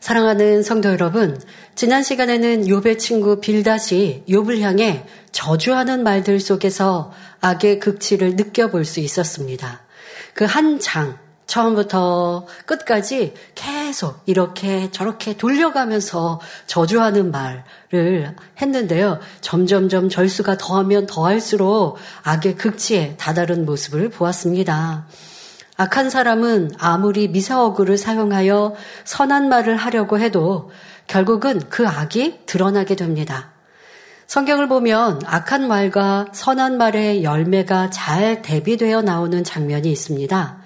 사랑하는 성도 여러분, 지난 시간에는 욥의 친구 빌닷이 욥을 향해 저주하는 말들 속에서 악의 극치를 느껴볼 수 있었습니다. 그 한 장, 처음부터 끝까지 계속 이렇게 저렇게 돌려가면서 저주하는 말을 했는데요. 점점점 절수가 더하면 더할수록 악의 극치에 다다른 모습을 보았습니다. 악한 사람은 아무리 미사어구를 사용하여 선한 말을 하려고 해도 결국은 그 악이 드러나게 됩니다. 성경을 보면 악한 말과 선한 말의 열매가 잘 대비되어 나오는 장면이 있습니다.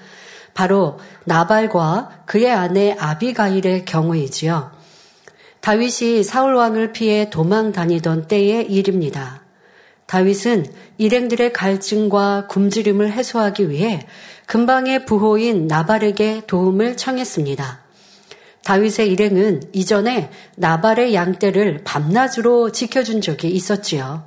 바로 나발과 그의 아내 아비가일의 경우이지요. 다윗이 사울 왕을 피해 도망 다니던 때의 일입니다. 다윗은 일행들의 갈증과 굶주림을 해소하기 위해 근방의 부호인 나발에게 도움을 청했습니다. 다윗의 일행은 이전에 나발의 양떼를 밤낮으로 지켜준 적이 있었지요.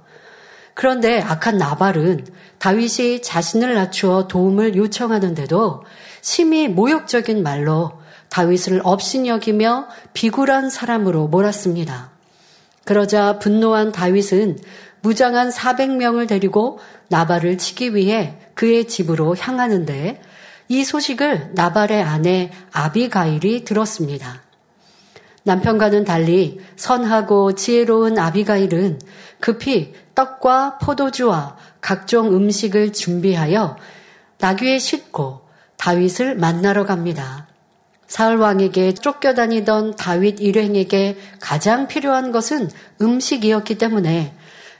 그런데 악한 나발은 다윗이 자신을 낮추어 도움을 요청하는데도 심히 모욕적인 말로 다윗을 업신여기며 비굴한 사람으로 몰았습니다. 그러자 분노한 다윗은 무장한 400명을 데리고 나발을 치기 위해 그의 집으로 향하는데 이 소식을 나발의 아내 아비가일이 들었습니다. 남편과는 달리 선하고 지혜로운 아비가일은 급히 떡과 포도주와 각종 음식을 준비하여 나귀에 싣고 다윗을 만나러 갑니다. 사울 왕에게 쫓겨다니던 다윗 일행에게 가장 필요한 것은 음식이었기 때문에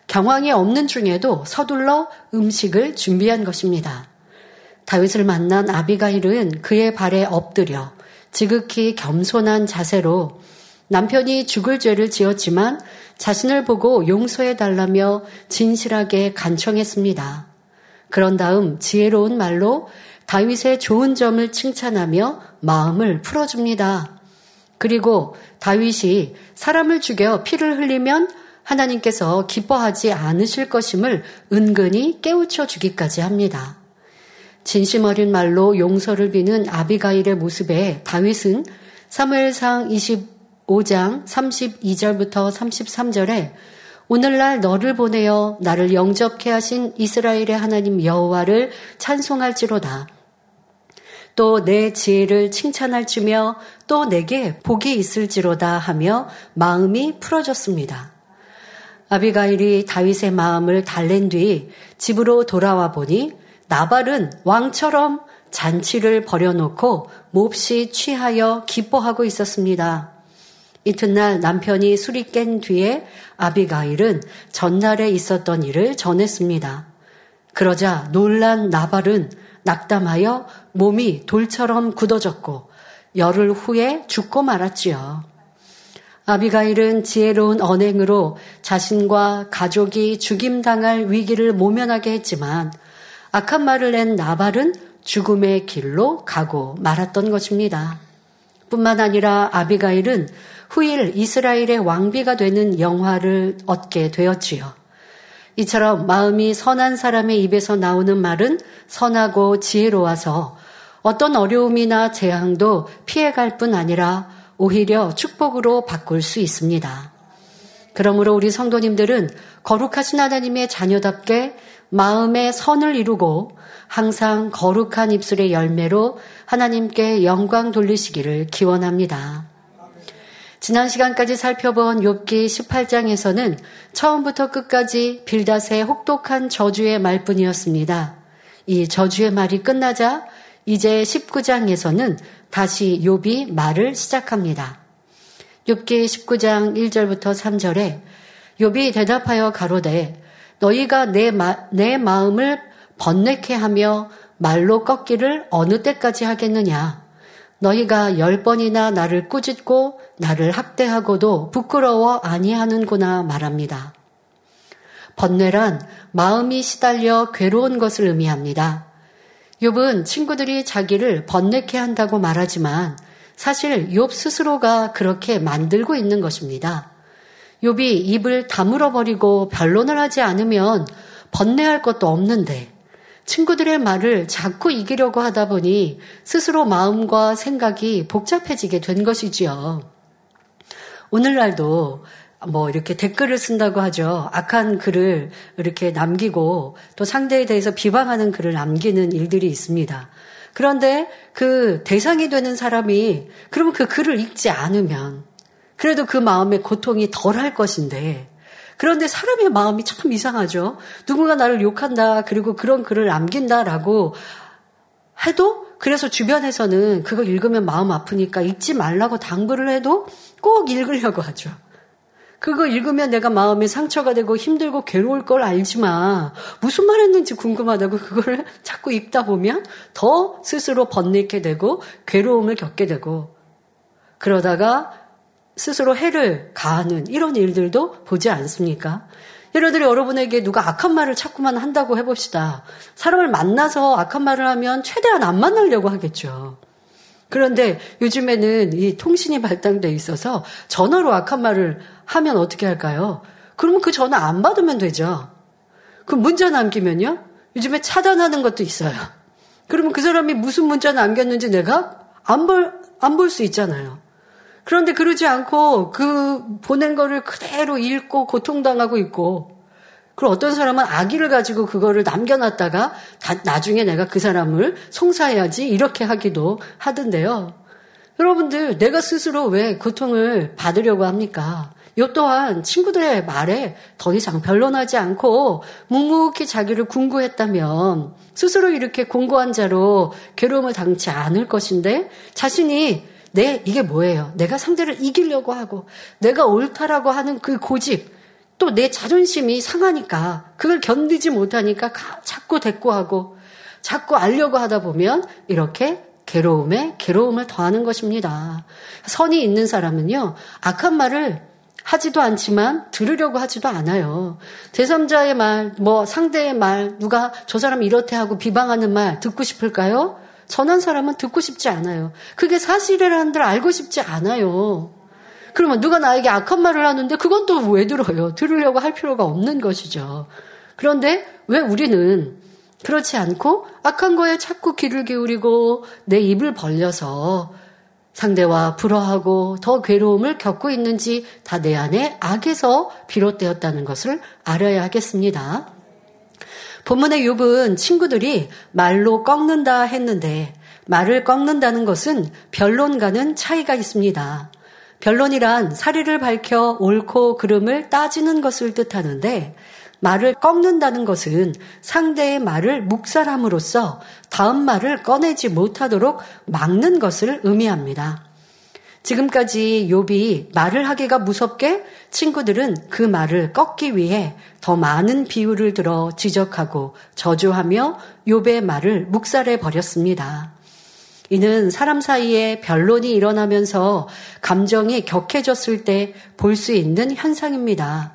경황이 없는 중에도 서둘러 음식을 준비한 것입니다. 다윗을 만난 아비가일은 그의 발에 엎드려 지극히 겸손한 자세로 남편이 죽을 죄를 지었지만 자신을 보고 용서해 달라며 진실하게 간청했습니다. 그런 다음 지혜로운 말로 다윗의 좋은 점을 칭찬하며 마음을 풀어줍니다. 그리고 다윗이 사람을 죽여 피를 흘리면 하나님께서 기뻐하지 않으실 것임을 은근히 깨우쳐 주기까지 합니다. 진심 어린 말로 용서를 비는 아비가일의 모습에 다윗은 사무엘상 25장 32절부터 33절에 오늘날 너를 보내어 나를 영접케 하신 이스라엘의 하나님 여호와를 찬송할지로다. 또 내 지혜를 칭찬할지며 또 내게 복이 있을지로다 하며 마음이 풀어졌습니다. 아비가일이 다윗의 마음을 달랜 뒤 집으로 돌아와 보니 나발은 왕처럼 잔치를 벌여놓고 몹시 취하여 기뻐하고 있었습니다. 이튿날 남편이 술이 깬 뒤에 아비가일은 전날에 있었던 일을 전했습니다. 그러자 놀란 나발은 낙담하여 몸이 돌처럼 굳어졌고 열흘 후에 죽고 말았지요. 아비가일은 지혜로운 언행으로 자신과 가족이 죽임당할 위기를 모면하게 했지만 악한 말을 낸 나발은 죽음의 길로 가고 말았던 것입니다. 뿐만 아니라 아비가일은 후일 이스라엘의 왕비가 되는 영화를 얻게 되었지요. 이처럼 마음이 선한 사람의 입에서 나오는 말은 선하고 지혜로워서 어떤 어려움이나 재앙도 피해갈 뿐 아니라 오히려 축복으로 바꿀 수 있습니다. 그러므로 우리 성도님들은 거룩하신 하나님의 자녀답게 마음의 선을 이루고 항상 거룩한 입술의 열매로 하나님께 영광 돌리시기를 기원합니다. 지난 시간까지 살펴본 욥기 18장에서는 처음부터 끝까지 빌닷의 혹독한 저주의 말뿐이었습니다. 이 저주의 말이 끝나자 이제 19장에서는 다시 욥이 말을 시작합니다. 욥기 19장 1절부터 3절에 욥이 대답하여 가로되 너희가 내, 마, 내 마음을 번뇌케 하며 말로 꺾기를 어느 때까지 하겠느냐 너희가 열 번이나 나를 꾸짖고 나를 학대하고도 부끄러워 아니하는구나 말합니다. 번뇌란 마음이 시달려 괴로운 것을 의미합니다. 욥은 친구들이 자기를 번뇌케 한다고 말하지만 사실 욥 스스로가 그렇게 만들고 있는 것입니다. 욥이 입을 다물어 버리고 변론을 하지 않으면 번뇌할 것도 없는데 친구들의 말을 자꾸 이기려고 하다 보니 스스로 마음과 생각이 복잡해지게 된 것이지요. 오늘날도 뭐 이렇게 댓글을 쓴다고 하죠. 악한 글을 이렇게 남기고 또 상대에 대해서 비방하는 글을 남기는 일들이 있습니다. 그런데 그 대상이 되는 사람이 그러면 그 글을 읽지 않으면 그래도 그 마음의 고통이 덜 할 것인데 그런데 사람의 마음이 참 이상하죠. 누군가 나를 욕한다 그리고 그런 글을 남긴다라고 해도 그래서 주변에서는 그거 읽으면 마음 아프니까 읽지 말라고 당부를 해도 꼭 읽으려고 하죠. 그거 읽으면 내가 마음에 상처가 되고 힘들고 괴로울 걸 알지만 무슨 말 했는지 궁금하다고 그걸 자꾸 읽다 보면 더 스스로 번뇌게 되고 괴로움을 겪게 되고 그러다가 스스로 해를 가하는 이런 일들도 보지 않습니까? 예를 들어 여러분에게 누가 악한 말을 자꾸만 한다고 해봅시다. 사람을 만나서 악한 말을 하면 최대한 안 만나려고 하겠죠. 그런데 요즘에는 이 통신이 발달돼 있어서 전화로 악한 말을 하면 어떻게 할까요? 그러면 그 전화 안 받으면 되죠. 그 문자 남기면요. 요즘에 차단하는 것도 있어요. 그러면 그 사람이 무슨 문자 남겼는지 내가 안 볼, 안 볼 수 있잖아요. 그런데 그러지 않고 그 보낸 거를 그대로 읽고 고통당하고 있고, 그리고 어떤 사람은 아기를 가지고 그거를 남겨놨다가 나중에 내가 그 사람을 송사해야지 이렇게 하기도 하던데요. 여러분들, 내가 스스로 왜 고통을 받으려고 합니까? 요 또한 친구들의 말에 더 이상 변론하지 않고 묵묵히 자기를 궁구했다면 스스로 이렇게 공고한 자로 괴로움을 당치 않을 것인데 자신이 내 이게 뭐예요? 내가 상대를 이기려고 하고 내가 옳다라고 하는 그 고집 또 내 자존심이 상하니까 그걸 견디지 못하니까 자꾸 대꾸하고 자꾸 알려고 하다 보면 이렇게 괴로움에 괴로움을 더하는 것입니다. 선이 있는 사람은요 악한 말을 하지도 않지만 들으려고 하지도 않아요. 제3자의 말, 뭐 상대의 말, 누가 저 사람이 이렇대 하고 비방하는 말 듣고 싶을까요? 선한 사람은 듣고 싶지 않아요. 그게 사실이라는 걸 알고 싶지 않아요. 그러면 누가 나에게 악한 말을 하는데 그건 또 왜 들어요? 들으려고 할 필요가 없는 것이죠. 그런데 왜 우리는 그렇지 않고 악한 거에 자꾸 귀를 기울이고 내 입을 벌려서 상대와 불화하고 더 괴로움을 겪고 있는지 다 내 안에 악에서 비롯되었다는 것을 알아야 하겠습니다. 본문의 욥은 친구들이 말로 꺾는다 했는데 말을 꺾는다는 것은 변론과는 차이가 있습니다. 변론이란 사리를 밝혀 옳고 그름을 따지는 것을 뜻하는데 말을 꺾는다는 것은 상대의 말을 묵살함으로써 다음 말을 꺼내지 못하도록 막는 것을 의미합니다. 지금까지 욥이 말을 하기가 무섭게 친구들은 그 말을 꺾기 위해 더 많은 비유를 들어 지적하고 저주하며 욥의 말을 묵살해 버렸습니다. 이는 사람 사이에 변론이 일어나면서 감정이 격해졌을 때 볼 수 있는 현상입니다.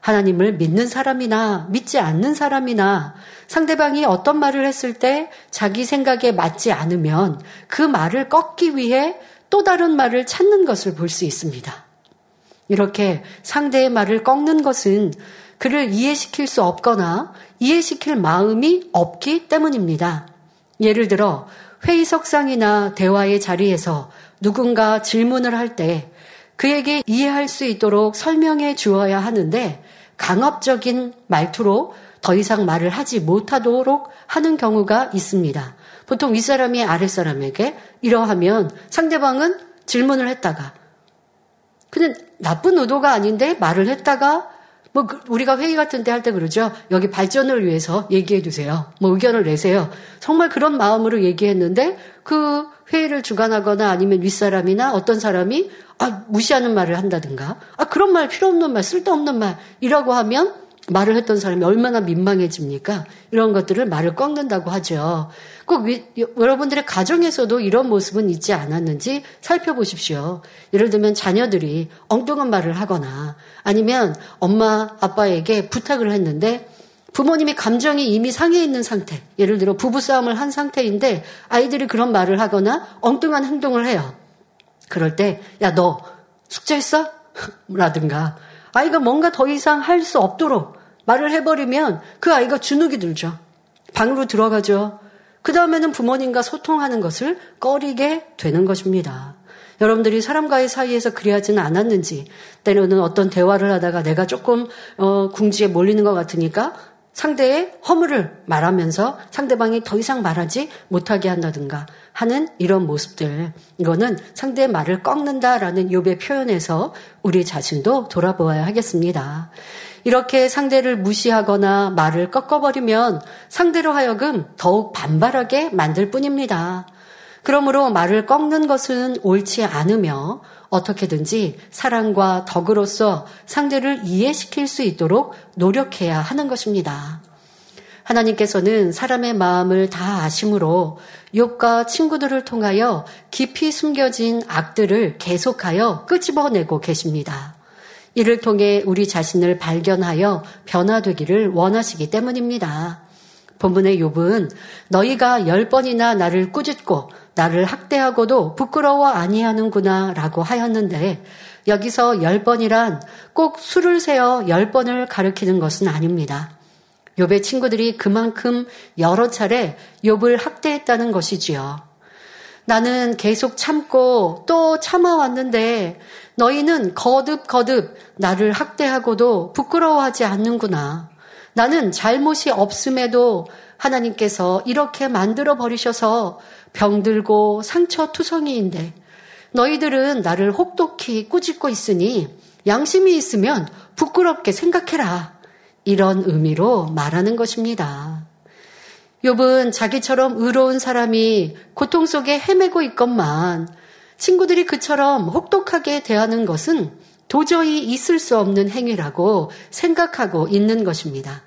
하나님을 믿는 사람이나 믿지 않는 사람이나 상대방이 어떤 말을 했을 때 자기 생각에 맞지 않으면 그 말을 꺾기 위해 또 다른 말을 찾는 것을 볼 수 있습니다. 이렇게 상대의 말을 꺾는 것은 그를 이해시킬 수 없거나 이해시킬 마음이 없기 때문입니다. 예를 들어 회의석상이나 대화의 자리에서 누군가 질문을 할 때 그에게 이해할 수 있도록 설명해 주어야 하는데 강압적인 말투로 더 이상 말을 하지 못하도록 하는 경우가 있습니다. 보통 윗사람이 아랫사람에게 이러하면 상대방은 질문을 했다가 그냥 나쁜 의도가 아닌데 말을 했다가 뭐그 우리가 회의 같은 데 할 때 그러죠. 여기 발전을 위해서 얘기해 주세요. 뭐 의견을 내세요. 정말 그런 마음으로 얘기했는데 그 회의를 주관하거나 아니면 윗사람이나 어떤 사람이 아, 무시하는 말을 한다든가, 아, 그런 말 필요 없는 말, 쓸데없는 말이라고 하면 말을 했던 사람이 얼마나 민망해집니까? 이런 것들을 말을 꺾는다고 하죠. 꼭 위, 여러분들의 가정에서도 이런 모습은 있지 않았는지 살펴보십시오. 예를 들면 자녀들이 엉뚱한 말을 하거나 아니면 엄마, 아빠에게 부탁을 했는데 부모님이 감정이 이미 상해 있는 상태, 예를 들어 부부싸움을 한 상태인데 아이들이 그런 말을 하거나 엉뚱한 행동을 해요. 그럴 때, 야, 너 숙제했어? 라든가, 아이가 뭔가 더 이상 할 수 없도록 말을 해버리면 그 아이가 주눅이 들죠. 방으로 들어가죠. 그 다음에는 부모님과 소통하는 것을 꺼리게 되는 것입니다. 여러분들이 사람과의 사이에서 그리하지는 않았는지 때로는 어떤 대화를 하다가 내가 조금 어, 궁지에 몰리는 것 같으니까 상대의 허물을 말하면서 상대방이 더 이상 말하지 못하게 한다든가 하는 이런 모습들 이거는 상대의 말을 꺾는다라는 욥의 표현에서 우리 자신도 돌아보아야 하겠습니다. 이렇게 상대를 무시하거나 말을 꺾어버리면 상대로 하여금 더욱 반발하게 만들 뿐입니다. 그러므로 말을 꺾는 것은 옳지 않으며 어떻게든지 사랑과 덕으로서 상대를 이해시킬 수 있도록 노력해야 하는 것입니다. 하나님께서는 사람의 마음을 다 아심으로 욥과 친구들을 통하여 깊이 숨겨진 악들을 계속하여 끄집어내고 계십니다. 이를 통해 우리 자신을 발견하여 변화되기를 원하시기 때문입니다. 본문의 욥은 너희가 열 번이나 나를 꾸짖고 나를 학대하고도 부끄러워 아니하는구나 라고 하였는데 여기서 열 번이란 꼭 수를 세어 열 번을 가리키는 것은 아닙니다. 욥의 친구들이 그만큼 여러 차례 욥을 학대했다는 것이지요. 나는 계속 참고 또 참아왔는데 너희는 거듭거듭 나를 학대하고도 부끄러워하지 않는구나. 나는 잘못이 없음에도 하나님께서 이렇게 만들어 버리셔서 병들고 상처 투성이인데 너희들은 나를 혹독히 꾸짖고 있으니 양심이 있으면 부끄럽게 생각해라. 이런 의미로 말하는 것입니다. 욥은 자기처럼 의로운 사람이 고통 속에 헤매고 있건만 친구들이 그처럼 혹독하게 대하는 것은 도저히 있을 수 없는 행위라고 생각하고 있는 것입니다.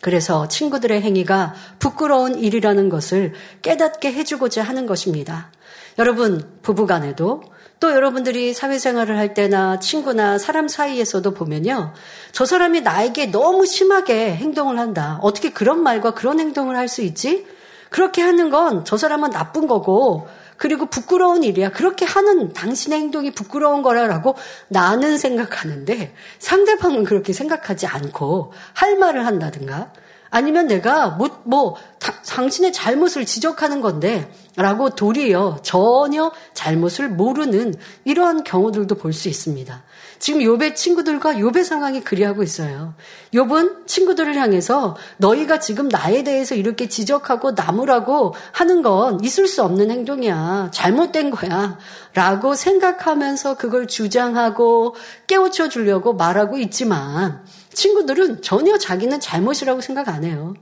그래서 친구들의 행위가 부끄러운 일이라는 것을 깨닫게 해주고자 하는 것입니다. 여러분, 부부간에도 또 여러분들이 사회생활을 할 때나 친구나 사람 사이에서도 보면요. 저 사람이 나에게 너무 심하게 행동을 한다. 어떻게 그런 말과 그런 행동을 할 수 있지? 그렇게 하는 건 저 사람은 나쁜 거고 그리고 부끄러운 일이야. 그렇게 하는 당신의 행동이 부끄러운 거라라고 나는 생각하는데 상대방은 그렇게 생각하지 않고 할 말을 한다든가 아니면 내가 뭐, 뭐 다, 당신의 잘못을 지적하는 건데 라고 도리어 전혀 잘못을 모르는 이러한 경우들도 볼 수 있습니다. 지금 요배 친구들과 요배 상황이 그리하고 있어요. 욥은 친구들을 향해서 너희가 지금 나에 대해서 이렇게 지적하고 나무라고 하는 건 있을 수 없는 행동이야. 잘못된 거야. 라고 생각하면서 그걸 주장하고 깨우쳐 주려고 말하고 있지만 친구들은 전혀 자기는 잘못이라고 생각 안 해요.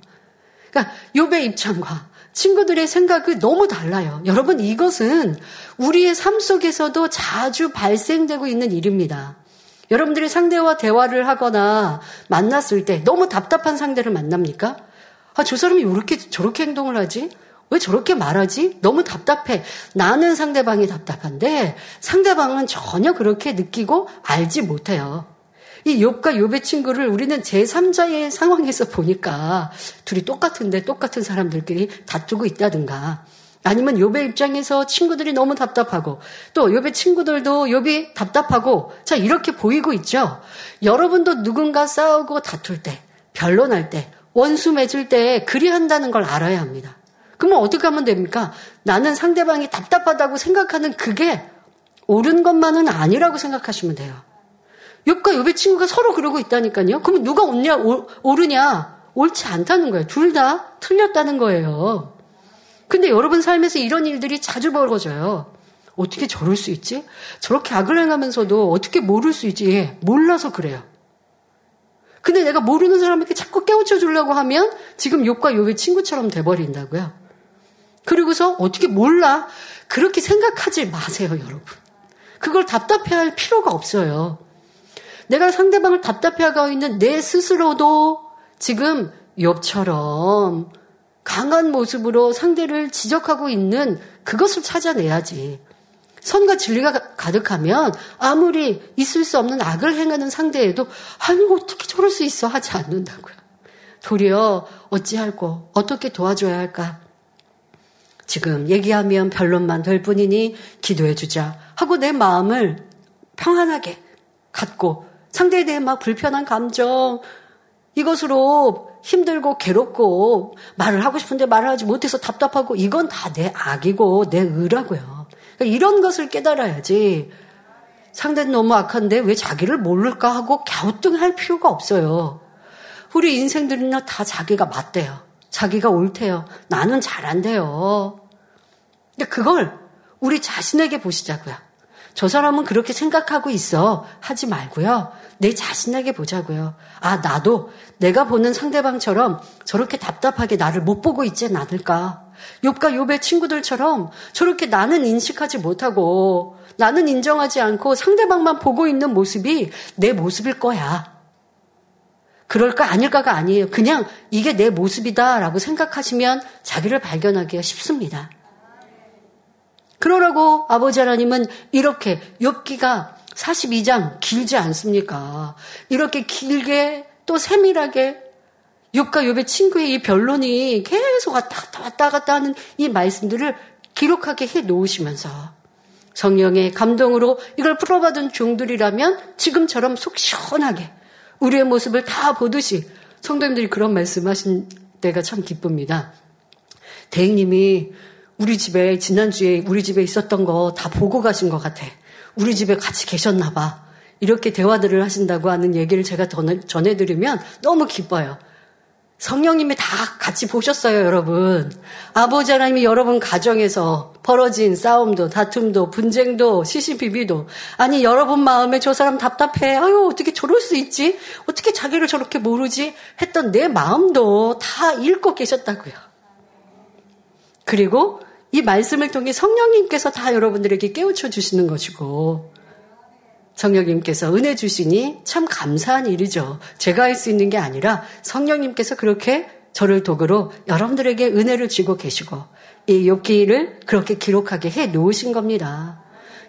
그러니까 욥의 입장과 친구들의 생각이 너무 달라요. 여러분 이것은 우리의 삶 속에서도 자주 발생되고 있는 일입니다. 여러분들이 상대와 대화를 하거나 만났을 때 너무 답답한 상대를 만납니까? 아, 저 사람이 왜 이렇게 저렇게 행동을 하지? 왜 저렇게 말하지? 너무 답답해. 나는 상대방이 답답한데 상대방은 전혀 그렇게 느끼고 알지 못해요. 이 욥과 욥의 친구를 우리는 제3자의 상황에서 보니까 둘이 똑같은데 똑같은 사람들끼리 다투고 있다든가 아니면 욥의 입장에서 친구들이 너무 답답하고 또 욥의 친구들도 욥이 답답하고 자 이렇게 보이고 있죠. 여러분도 누군가 싸우고 다툴 때 변론할 때 원수 맺을 때 그리한다는 걸 알아야 합니다. 그러면 어떻게 하면 됩니까? 나는 상대방이 답답하다고 생각하는 그게 옳은 것만은 아니라고 생각하시면 돼요. 욥과 욥의 친구가 서로 그러고 있다니까요. 그러면 누가 옳냐, 옳으냐? 옳지 않다는 거예요. 둘 다 틀렸다는 거예요. 근데 여러분 삶에서 이런 일들이 자주 벌어져요. 어떻게 저럴 수 있지? 저렇게 악을 행하면서도 어떻게 모를 수 있지? 예, 몰라서 그래요. 근데 내가 모르는 사람에게 자꾸 깨우쳐 주려고 하면 지금 욕과 욕의 친구처럼 돼버린다고요. 그리고서 어떻게 몰라? 그렇게 생각하지 마세요, 여러분. 그걸 답답해 할 필요가 없어요. 내가 상대방을 답답해 하고 있는 내 스스로도 지금 욕처럼 강한 모습으로 상대를 지적하고 있는 그것을 찾아내야지. 선과 진리가 가득하면 아무리 있을 수 없는 악을 행하는 상대에도 아니 어떻게 저럴 수 있어 하지 않는다고요. 도리어 어찌할고 어떻게 도와줘야 할까? 지금 얘기하면 변론만 될 뿐이니 기도해 주자 하고 내 마음을 평안하게 갖고 상대에 대해 막 불편한 감정 이것으로 힘들고 괴롭고 말을 하고 싶은데 말을 하지 못해서 답답하고 이건 다 내 악이고 내 의라고요. 그러니까 이런 것을 깨달아야지 상대는 너무 악한데 왜 자기를 모를까 하고 갸우뚱할 필요가 없어요. 우리 인생들은요, 다 자기가 맞대요. 자기가 옳대요. 나는 잘한대요. 근데 그걸 우리 자신에게 보시자고요. 저 사람은 그렇게 생각하고 있어. 하지 말고요. 내 자신에게 보자고요. 아, 나도 내가 보는 상대방처럼 저렇게 답답하게 나를 못 보고 있지 않을까. 욥과 욥의 친구들처럼 저렇게 나는 인식하지 못하고 나는 인정하지 않고 상대방만 보고 있는 모습이 내 모습일 거야. 그럴까 아닐까가 아니에요. 그냥 이게 내 모습이다라고 생각하시면 자기를 발견하기가 쉽습니다. 그러라고 아버지 하나님은 이렇게 욥기가 42장 길지 않습니까? 이렇게 길게 또 세밀하게 욥과 욥의 친구의 이 변론이 계속 왔다 갔다 왔다 갔다 하는 이 말씀들을 기록하게 해 놓으시면서 성령의 감동으로 이걸 풀어받은 종들이라면 지금처럼 속 시원하게 우리의 모습을 다 보듯이 성도님들이 그런 말씀하신 때가 참 기쁩니다. 대행님이 우리 집에 지난주에 우리 집에 있었던 거 다 보고 가신 것 같아. 우리 집에 같이 계셨나 봐. 이렇게 대화들을 하신다고 하는 얘기를 제가 전해드리면 너무 기뻐요. 성령님이 다 같이 보셨어요, 여러분. 아버지 하나님이 여러분 가정에서 벌어진 싸움도, 다툼도, 분쟁도, 시시비비도, 아니, 여러분 마음에 저 사람 답답해. 아유, 어떻게 저럴 수 있지? 어떻게 자기를 저렇게 모르지? 했던 내 마음도 다 읽고 계셨다고요. 그리고 이 말씀을 통해 성령님께서 다 여러분들에게 깨우쳐 주시는 것이고, 성령님께서 은혜 주시니 참 감사한 일이죠. 제가 할 수 있는 게 아니라 성령님께서 그렇게 저를 도구로 여러분들에게 은혜를 주고 계시고 이 욥기를 그렇게 기록하게 해 놓으신 겁니다.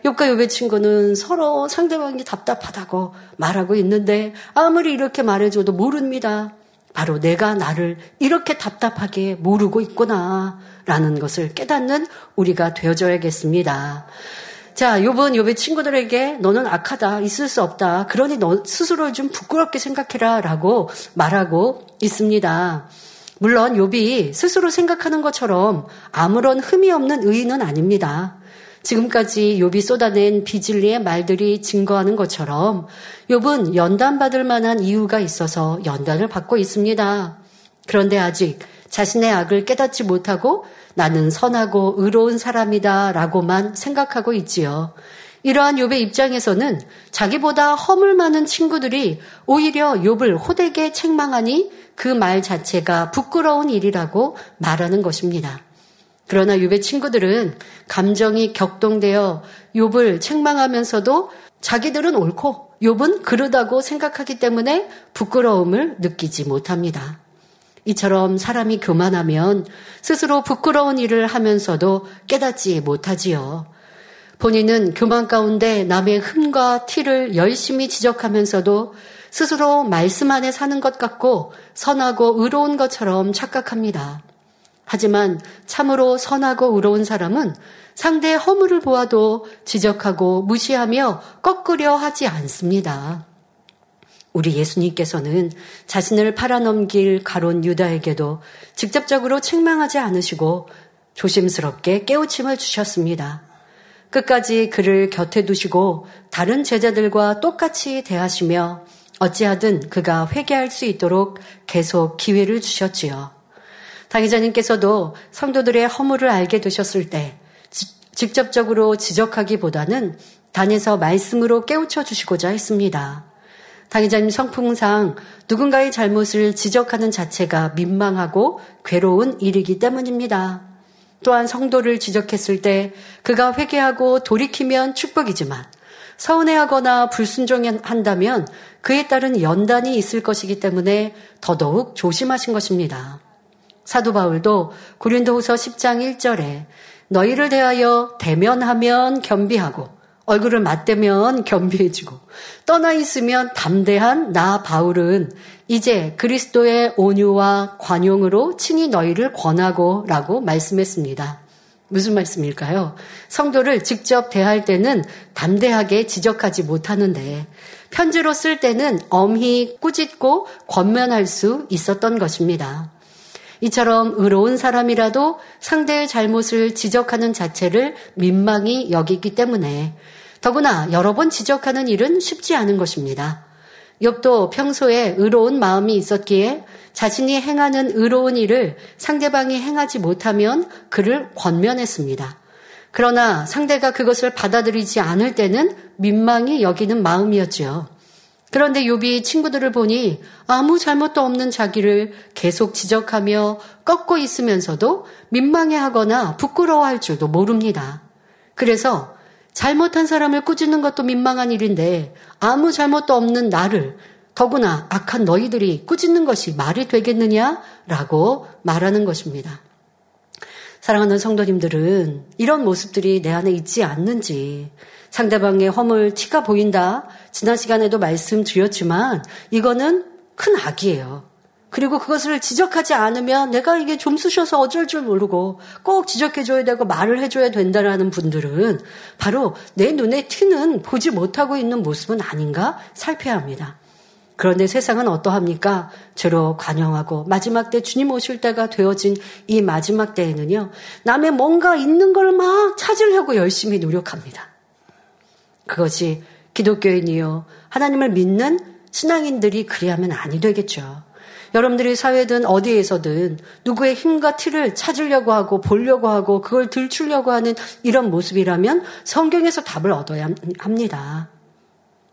욥과 욥의 친구는 서로 상대방이 답답하다고 말하고 있는데 아무리 이렇게 말해줘도 모릅니다. 바로 내가 나를 이렇게 답답하게 모르고 있구나 라는 것을 깨닫는 우리가 되어줘야겠습니다. 자, 요번 요의 친구들에게 너는 악하다, 있을 수 없다. 그러니 너 스스로를 좀 부끄럽게 생각해라 라고 말하고 있습니다. 물론 욥이 스스로 생각하는 것처럼 아무런 흠이 없는 의인은 아닙니다. 지금까지 욥이 쏟아낸 비질리의 말들이 증거하는 것처럼 욥은 연단받을 만한 이유가 있어서 연단을 받고 있습니다. 그런데 아직 자신의 악을 깨닫지 못하고 나는 선하고 의로운 사람이다 라고만 생각하고 있지요. 이러한 욥의 입장에서는 자기보다 허물 많은 친구들이 오히려 욥을 호되게 책망하니 그 말 자체가 부끄러운 일이라고 말하는 것입니다. 그러나 욥의 친구들은 감정이 격동되어 욥을 책망하면서도 자기들은 옳고 욥은 그르다고 생각하기 때문에 부끄러움을 느끼지 못합니다. 이처럼 사람이 교만하면 스스로 부끄러운 일을 하면서도 깨닫지 못하지요. 본인은 교만 가운데 남의 흠과 티를 열심히 지적하면서도 스스로 말씀 안에 사는 것 같고 선하고 의로운 것처럼 착각합니다. 하지만 참으로 선하고 의로운 사람은 상대의 허물을 보아도 지적하고 무시하며 꺾으려 하지 않습니다. 우리 예수님께서는 자신을 팔아넘길 가론 유다에게도 직접적으로 책망하지 않으시고 조심스럽게 깨우침을 주셨습니다. 끝까지 그를 곁에 두시고 다른 제자들과 똑같이 대하시며 어찌하든 그가 회개할 수 있도록 계속 기회를 주셨지요. 당회자님께서도 성도들의 허물을 알게 되셨을 때 직접적으로 지적하기보다는 단에서 말씀으로 깨우쳐 주시고자 했습니다. 당의자님 성풍상 누군가의 잘못을 지적하는 자체가 민망하고 괴로운 일이기 때문입니다. 또한 성도를 지적했을 때 그가 회개하고 돌이키면 축복이지만 서운해하거나 불순종한다면 그에 따른 연단이 있을 것이기 때문에 더더욱 조심하신 것입니다. 사도 바울도 고린도후서 10장 1절에 너희를 대하여 대면하면 겸비하고 얼굴을 맞대면 겸비해지고 떠나 있으면 담대한 나 바울은 이제 그리스도의 온유와 관용으로 친히 너희를 권하고 라고 말씀했습니다. 무슨 말씀일까요? 성도를 직접 대할 때는 담대하게 지적하지 못하는데 편지로 쓸 때는 엄히 꾸짖고 권면할 수 있었던 것입니다. 이처럼 의로운 사람이라도 상대의 잘못을 지적하는 자체를 민망히 여기기 때문에 더구나 여러 번 지적하는 일은 쉽지 않은 것입니다. 욥도 평소에 의로운 마음이 있었기에 자신이 행하는 의로운 일을 상대방이 행하지 못하면 그를 권면했습니다. 그러나 상대가 그것을 받아들이지 않을 때는 민망히 여기는 마음이었지요. 그런데 욥이 친구들을 보니 아무 잘못도 없는 자기를 계속 지적하며 꺾고 있으면서도 민망해하거나 부끄러워할 줄도 모릅니다. 그래서 잘못한 사람을 꾸짖는 것도 민망한 일인데 아무 잘못도 없는 나를 더구나 악한 너희들이 꾸짖는 것이 말이 되겠느냐라고 말하는 것입니다. 사랑하는 성도님들은 이런 모습들이 내 안에 있지 않는지 상대방의 허물 티가 보인다. 지난 시간에도 말씀드렸지만 이거는 큰 악이에요. 그리고 그것을 지적하지 않으면 내가 이게 좀 쑤셔서 어쩔 줄 모르고 꼭 지적해줘야 되고 말을 해줘야 된다라는 분들은 바로 내 눈에 튀는 보지 못하고 있는 모습은 아닌가 살펴야 합니다. 그런데 세상은 어떠합니까? 죄로 관영하고 마지막 때 주님 오실 때가 되어진 이 마지막 때에는요, 남의 뭔가 있는 걸 막 찾으려고 열심히 노력합니다. 그것이 기독교인이요, 하나님을 믿는 신앙인들이 그리하면 아니 되겠죠. 여러분들이 사회든 어디에서든 누구의 힘과 티를 찾으려고 하고 보려고 하고 그걸 들추려고 하는 이런 모습이라면 성경에서 답을 얻어야 합니다.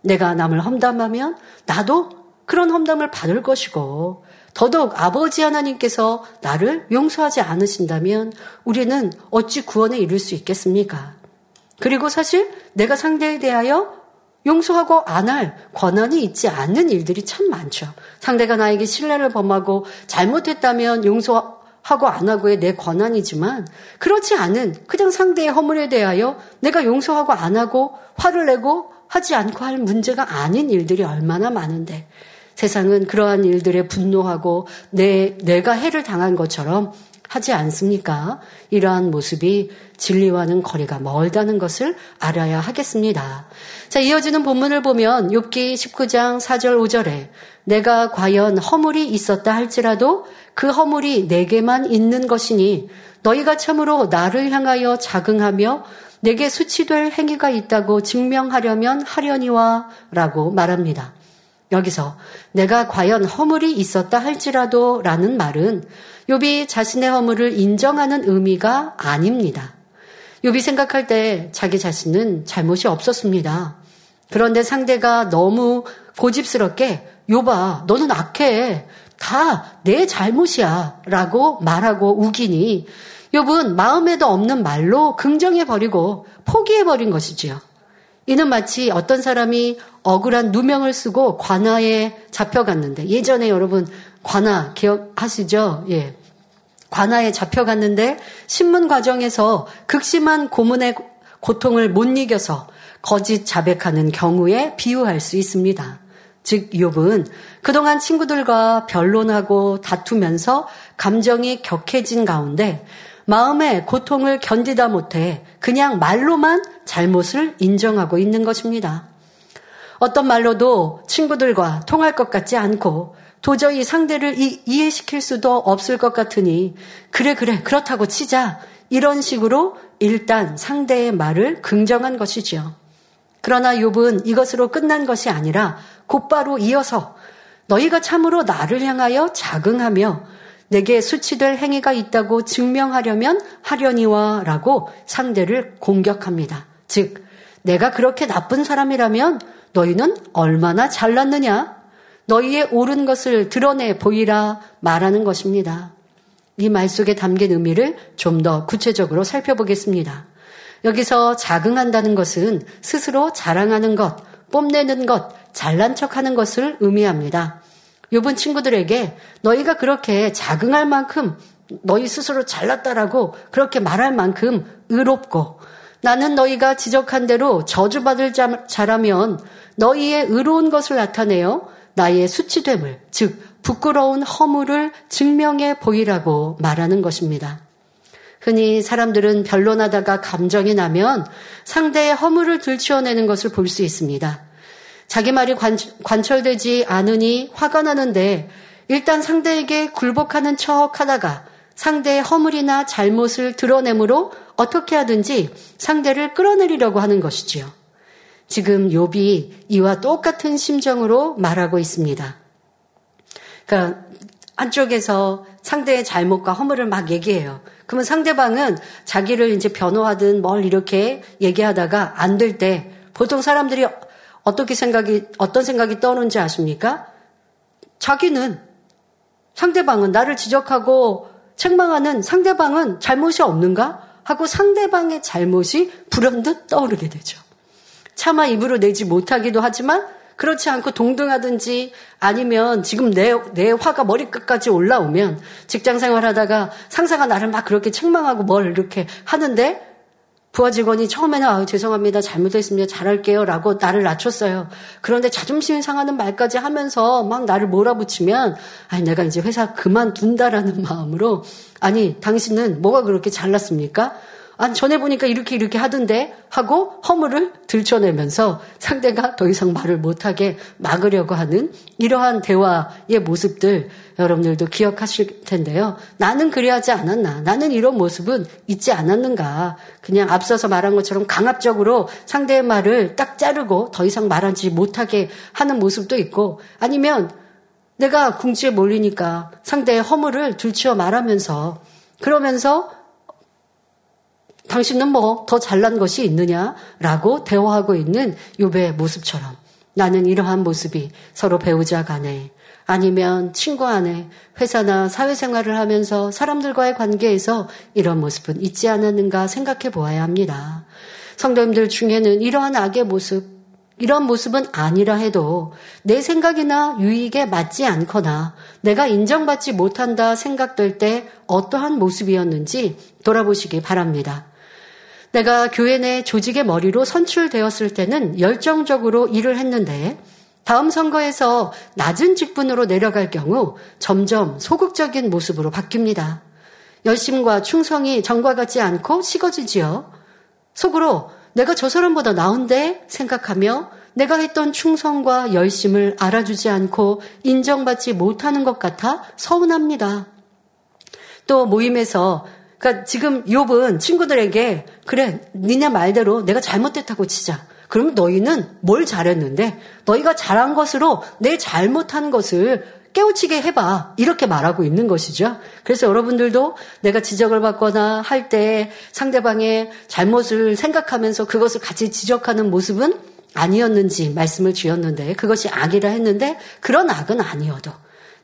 내가 남을 험담하면 나도 그런 험담을 받을 것이고 더더욱 아버지 하나님께서 나를 용서하지 않으신다면 우리는 어찌 구원에 이를 수 있겠습니까? 그리고 사실 내가 상대에 대하여 용서하고 안 할 권한이 있지 않는 일들이 참 많죠. 상대가 나에게 신뢰를 범하고 잘못했다면 용서하고 안 하고의 내 권한이지만 그렇지 않은 그냥 상대의 허물에 대하여 내가 용서하고 안 하고 화를 내고 하지 않고 할 문제가 아닌 일들이 얼마나 많은데 세상은 그러한 일들에 분노하고 내, 내가 해를 당한 것처럼 하지 않습니까? 이러한 모습이 진리와는 거리가 멀다는 것을 알아야 하겠습니다. 자, 이어지는 본문을 보면 욥기 19장 4절 5절에 내가 과연 허물이 있었다 할지라도 그 허물이 내게만 있는 것이니 너희가 참으로 나를 향하여 자긍하며 내게 수치될 행위가 있다고 증명하려면 하려니와 라고 말합니다. 여기서 내가 과연 허물이 있었다 할지라도 라는 말은 욥이 자신의 허물을 인정하는 의미가 아닙니다. 욥이 생각할 때 자기 자신은 잘못이 없었습니다. 그런데 상대가 너무 고집스럽게 욥아 너는 악해 다 내 잘못이야 라고 말하고 우기니 욥은 마음에도 없는 말로 긍정해 버리고 포기해 버린 것이지요. 이는 마치 어떤 사람이 억울한 누명을 쓰고 관아에 잡혀갔는데 예전에 여러분 관아 기억하시죠? 예. 관아에 잡혀갔는데 신문 과정에서 극심한 고문의 고통을 못 이겨서 거짓 자백하는 경우에 비유할 수 있습니다. 즉 욥은 그동안 친구들과 변론하고 다투면서 감정이 격해진 가운데 마음의 고통을 견디다 못해 그냥 말로만 잘못을 인정하고 있는 것입니다. 어떤 말로도 친구들과 통할 것 같지 않고 도저히 상대를 이, 이해시킬 수도 없을 것 같으니 그래 그래 그렇다고 치자 이런 식으로 일단 상대의 말을 긍정한 것이지요. 그러나 욥은 이것으로 끝난 것이 아니라 곧바로 이어서 너희가 참으로 나를 향하여 자긍하며 내게 수치될 행위가 있다고 증명하려면 하려니와 라고 상대를 공격합니다. 즉, 내가 그렇게 나쁜 사람이라면 너희는 얼마나 잘났느냐? 너희의 옳은 것을 드러내 보이라 말하는 것입니다. 이 말 속에 담긴 의미를 좀 더 구체적으로 살펴보겠습니다. 여기서 자긍한다는 것은 스스로 자랑하는 것, 뽐내는 것, 잘난 척 하는 것을 의미합니다. 요번 친구들에게 너희가 그렇게 자긍할 만큼 너희 스스로 잘났다라고 그렇게 말할 만큼 의롭고 나는 너희가 지적한 대로 저주받을 자라면 너희의 의로운 것을 나타내어 나의 수치됨을, 즉, 부끄러운 허물을 증명해 보이라고 말하는 것입니다. 흔히 사람들은 변론하다가 감정이 나면 상대의 허물을 들추어내는 것을 볼 수 있습니다. 자기 말이 관, 관철되지 않으니 화가 나는데 일단 상대에게 굴복하는 척 하다가 상대의 허물이나 잘못을 드러내므로 어떻게 하든지 상대를 끌어내리려고 하는 것이지요. 지금 욥이 이와 똑같은 심정으로 말하고 있습니다. 그러니까 한쪽에서 상대의 잘못과 허물을 막 얘기해요. 그러면 상대방은 자기를 이제 변호하든 뭘 이렇게 얘기하다가 안 될 때 보통 사람들이 어떻게 생각이 어떤 생각이 떠오는지 아십니까? 자기는 상대방은 나를 지적하고 책망하는 상대방은 잘못이 없는가? 하고 상대방의 잘못이 불현듯 떠오르게 되죠. 차마 입으로 내지 못하기도 하지만 그렇지 않고 동등하든지 아니면 지금 내, 내 화가 머리끝까지 올라오면 직장 생활하다가 상사가 나를 막 그렇게 책망하고 뭘 이렇게 하는데 부하 직원이 처음에는 아, 죄송합니다. 잘못했습니다. 잘할게요. 라고 나를 낮췄어요. 그런데 자존심이 상하는 말까지 하면서 막 나를 몰아붙이면 아니, 내가 이제 회사 그만둔다라는 마음으로 아니, 당신은 뭐가 그렇게 잘났습니까? 아니, 전에 보니까 이렇게 이렇게 하던데 하고 허물을 들춰내면서 상대가 더 이상 말을 못하게 막으려고 하는 이러한 대화의 모습들 여러분들도 기억하실 텐데요. 나는 그래야지 않았나. 나는 이런 모습은 있지 않았는가. 그냥 앞서서 말한 것처럼 강압적으로 상대의 말을 딱 자르고 더 이상 말하지 못하게 하는 모습도 있고 아니면 내가 궁지에 몰리니까 상대의 허물을 들추어 말하면서 그러면서 당신은 뭐 더 잘난 것이 있느냐라고 대화하고 있는 요배의 모습처럼 나는 이러한 모습이 서로 배우자 간에 아니면 친구 안에 회사나 사회생활을 하면서 사람들과의 관계에서 이런 모습은 있지 않았는가 생각해 보아야 합니다. 성도님들 중에는 이러한 악의 모습, 이런 모습은 아니라 해도 내 생각이나 유익에 맞지 않거나 내가 인정받지 못한다 생각될 때 어떠한 모습이었는지 돌아보시기 바랍니다. 내가 교회 내 조직의 머리로 선출되었을 때는 열정적으로 일을 했는데 다음 선거에서 낮은 직분으로 내려갈 경우 점점 소극적인 모습으로 바뀝니다. 열심과 충성이 전과 같지 않고 식어지지요. 속으로 내가 저 사람보다 나은데 생각하며 내가 했던 충성과 열심을 알아주지 않고 인정받지 못하는 것 같아 서운합니다. 또 모임에서 그러니까 지금 욥은 친구들에게 그래 니네 말대로 내가 잘못됐다고 치자. 그럼 너희는 뭘 잘했는데 너희가 잘한 것으로 내 잘못한 것을 깨우치게 해봐. 이렇게 말하고 있는 것이죠. 그래서 여러분들도 내가 지적을 받거나 할 때 상대방의 잘못을 생각하면서 그것을 같이 지적하는 모습은 아니었는지 말씀을 주었는데 그것이 악이라 했는데 그런 악은 아니어도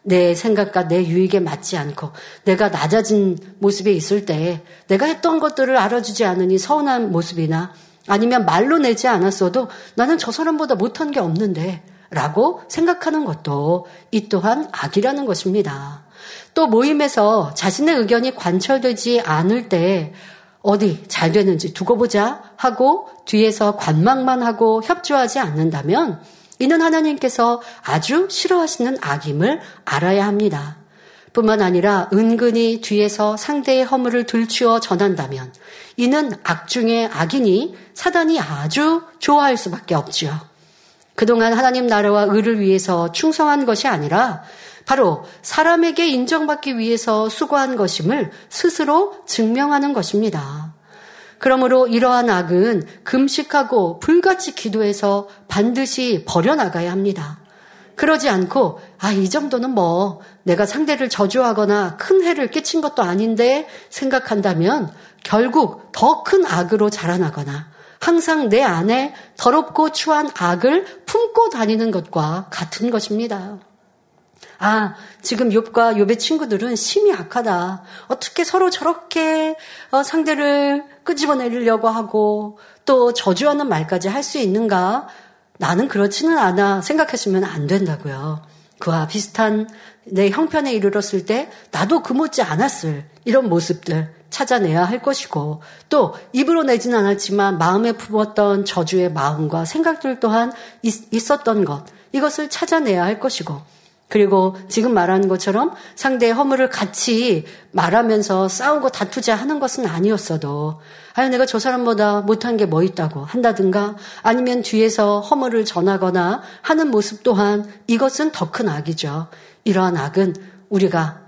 내 생각과 내 유익에 맞지 않고 내가 낮아진 모습에 있을 때 내가 했던 것들을 알아주지 않으니 서운한 모습이나 아니면 말로 내지 않았어도 나는 저 사람보다 못한 게 없는데 라고 생각하는 것도 이 또한 악이라는 것입니다. 또 모임에서 자신의 의견이 관철되지 않을 때 어디 잘 되는지 두고 보자 하고 뒤에서 관망만 하고 협조하지 않는다면 이는 하나님께서 아주 싫어하시는 악임을 알아야 합니다. 뿐만 아니라 은근히 뒤에서 상대의 허물을 들추어 전한다면 이는 악 중의 악이니 사단이 아주 좋아할 수밖에 없지요. 그동안 하나님 나라와 의를 위해서 충성한 것이 아니라 바로 사람에게 인정받기 위해서 수고한 것임을 스스로 증명하는 것입니다. 그러므로 이러한 악은 금식하고 불같이 기도해서 반드시 버려나가야 합니다. 그러지 않고, 아, 이 정도는 뭐, 내가 상대를 저주하거나 큰 해를 끼친 것도 아닌데 생각한다면 결국 더 큰 악으로 자라나거나 항상 내 안에 더럽고 추한 악을 품고 다니는 것과 같은 것입니다. 아, 지금 욥과 욥의 친구들은 심히 악하다. 어떻게 서로 저렇게 어, 상대를 끄집어내려고 하고 또 저주하는 말까지 할 수 있는가? 나는 그렇지는 않아 생각하시면 안 된다고요. 그와 비슷한 내 형편에 이르렀을 때 나도 그 못지 않았을 이런 모습들 찾아내야 할 것이고 또 입으로 내지는 않았지만 마음에 품었던 저주의 마음과 생각들 또한 있, 있었던 것 이것을 찾아내야 할 것이고 그리고 지금 말하는 것처럼 상대의 허물을 같이 말하면서 싸우고 다투자 하는 것은 아니었어도 아유 내가 저 사람보다 못한 게 뭐 있다고 한다든가 아니면 뒤에서 허물을 전하거나 하는 모습 또한 이것은 더 큰 악이죠. 이러한 악은 우리가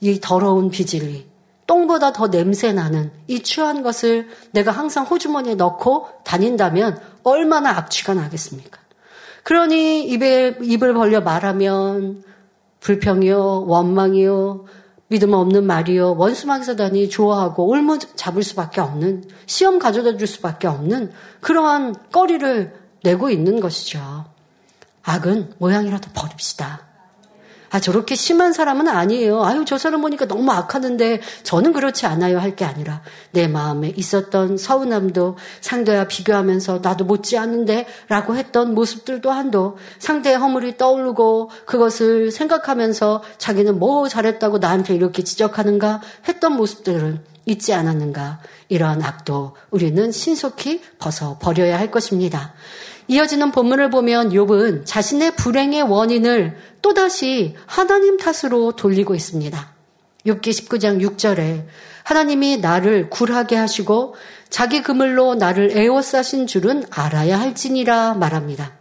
이 더러운 비질리 똥보다 더 냄새 나는 이 추한 것을 내가 항상 호주머니에 넣고 다닌다면 얼마나 악취가 나겠습니까? 그러니 입에, 입을 벌려 말하면 불평이요, 원망이요, 믿음 없는 말이요, 원수막에서 다니 좋아하고 올무 잡을 수밖에 없는, 시험 가져다 줄 수밖에 없는 그러한 거리를 내고 있는 것이죠. 악은 모양이라도 버립시다. 아, 저렇게 심한 사람은 아니에요. 아유, 저 사람 보니까 너무 악하는데 저는 그렇지 않아요. 할 게 아니라 내 마음에 있었던 서운함도 상대와 비교하면서 나도 못지 않은데 라고 했던 모습들도 한도 상대의 허물이 떠오르고 그것을 생각하면서 자기는 뭐 잘했다고 나한테 이렇게 지적하는가 했던 모습들은 있지 않았는가. 이러한 악도 우리는 신속히 벗어 버려야 할 것입니다. 이어지는 본문을 보면 욥은 자신의 불행의 원인을 또다시 하나님 탓으로 돌리고 있습니다. 6기 19장 6절에 하나님이 나를 굴하게 하시고 자기 그물로 나를 에워싸신 줄은 알아야 할지니라 말합니다.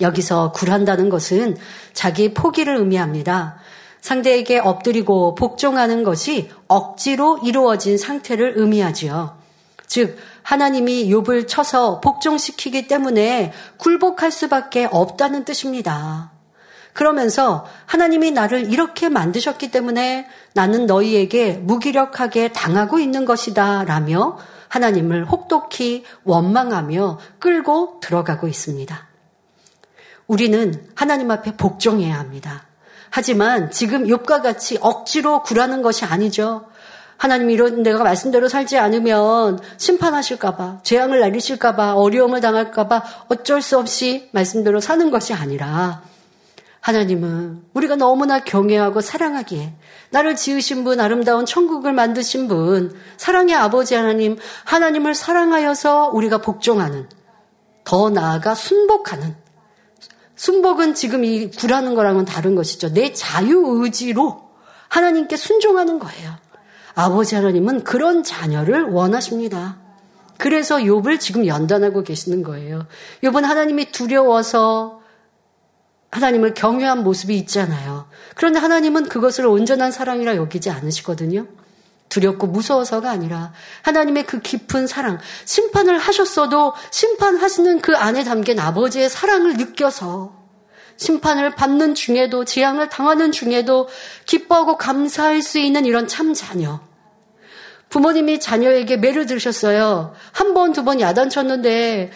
여기서 굴한다는 것은 자기 포기를 의미합니다. 상대에게 엎드리고 복종하는 것이 억지로 이루어진 상태를 의미하지요. 즉 하나님이 욥을 쳐서 복종시키기 때문에 굴복할 수밖에 없다는 뜻입니다. 그러면서 하나님이 나를 이렇게 만드셨기 때문에 나는 너희에게 무기력하게 당하고 있는 것이다 라며 하나님을 혹독히 원망하며 끌고 들어가고 있습니다. 우리는 하나님 앞에 복종해야 합니다. 하지만 지금 욥과 같이 억지로 굴하는 것이 아니죠. 하나님 이런 내가 말씀대로 살지 않으면 심판하실까봐, 재앙을 내리실까봐, 어려움을 당할까봐 어쩔 수 없이 말씀대로 사는 것이 아니라 하나님은 우리가 너무나 경외하고 사랑하기에 나를 지으신 분, 아름다운 천국을 만드신 분, 사랑의 아버지 하나님, 하나님을 사랑하여서 우리가 복종하는, 더 나아가 순복하는, 순복은 지금 이 구라는 거랑은 다른 것이죠. 내 자유의지로 하나님께 순종하는 거예요. 아버지 하나님은 그런 자녀를 원하십니다. 그래서 욥을 지금 연단하고 계시는 거예요. 욥은 하나님이 두려워서 하나님을 경외한 모습이 있잖아요. 그런데 하나님은 그것을 온전한 사랑이라 여기지 않으시거든요. 두렵고 무서워서가 아니라 하나님의 그 깊은 사랑, 심판을 하셨어도 심판하시는 그 안에 담긴 아버지의 사랑을 느껴서 심판을 받는 중에도 재앙을 당하는 중에도 기뻐하고 감사할 수 있는 이런 참 자녀. 부모님이 자녀에게 매를 들으셨어요. 한 번, 두 번 야단 쳤는데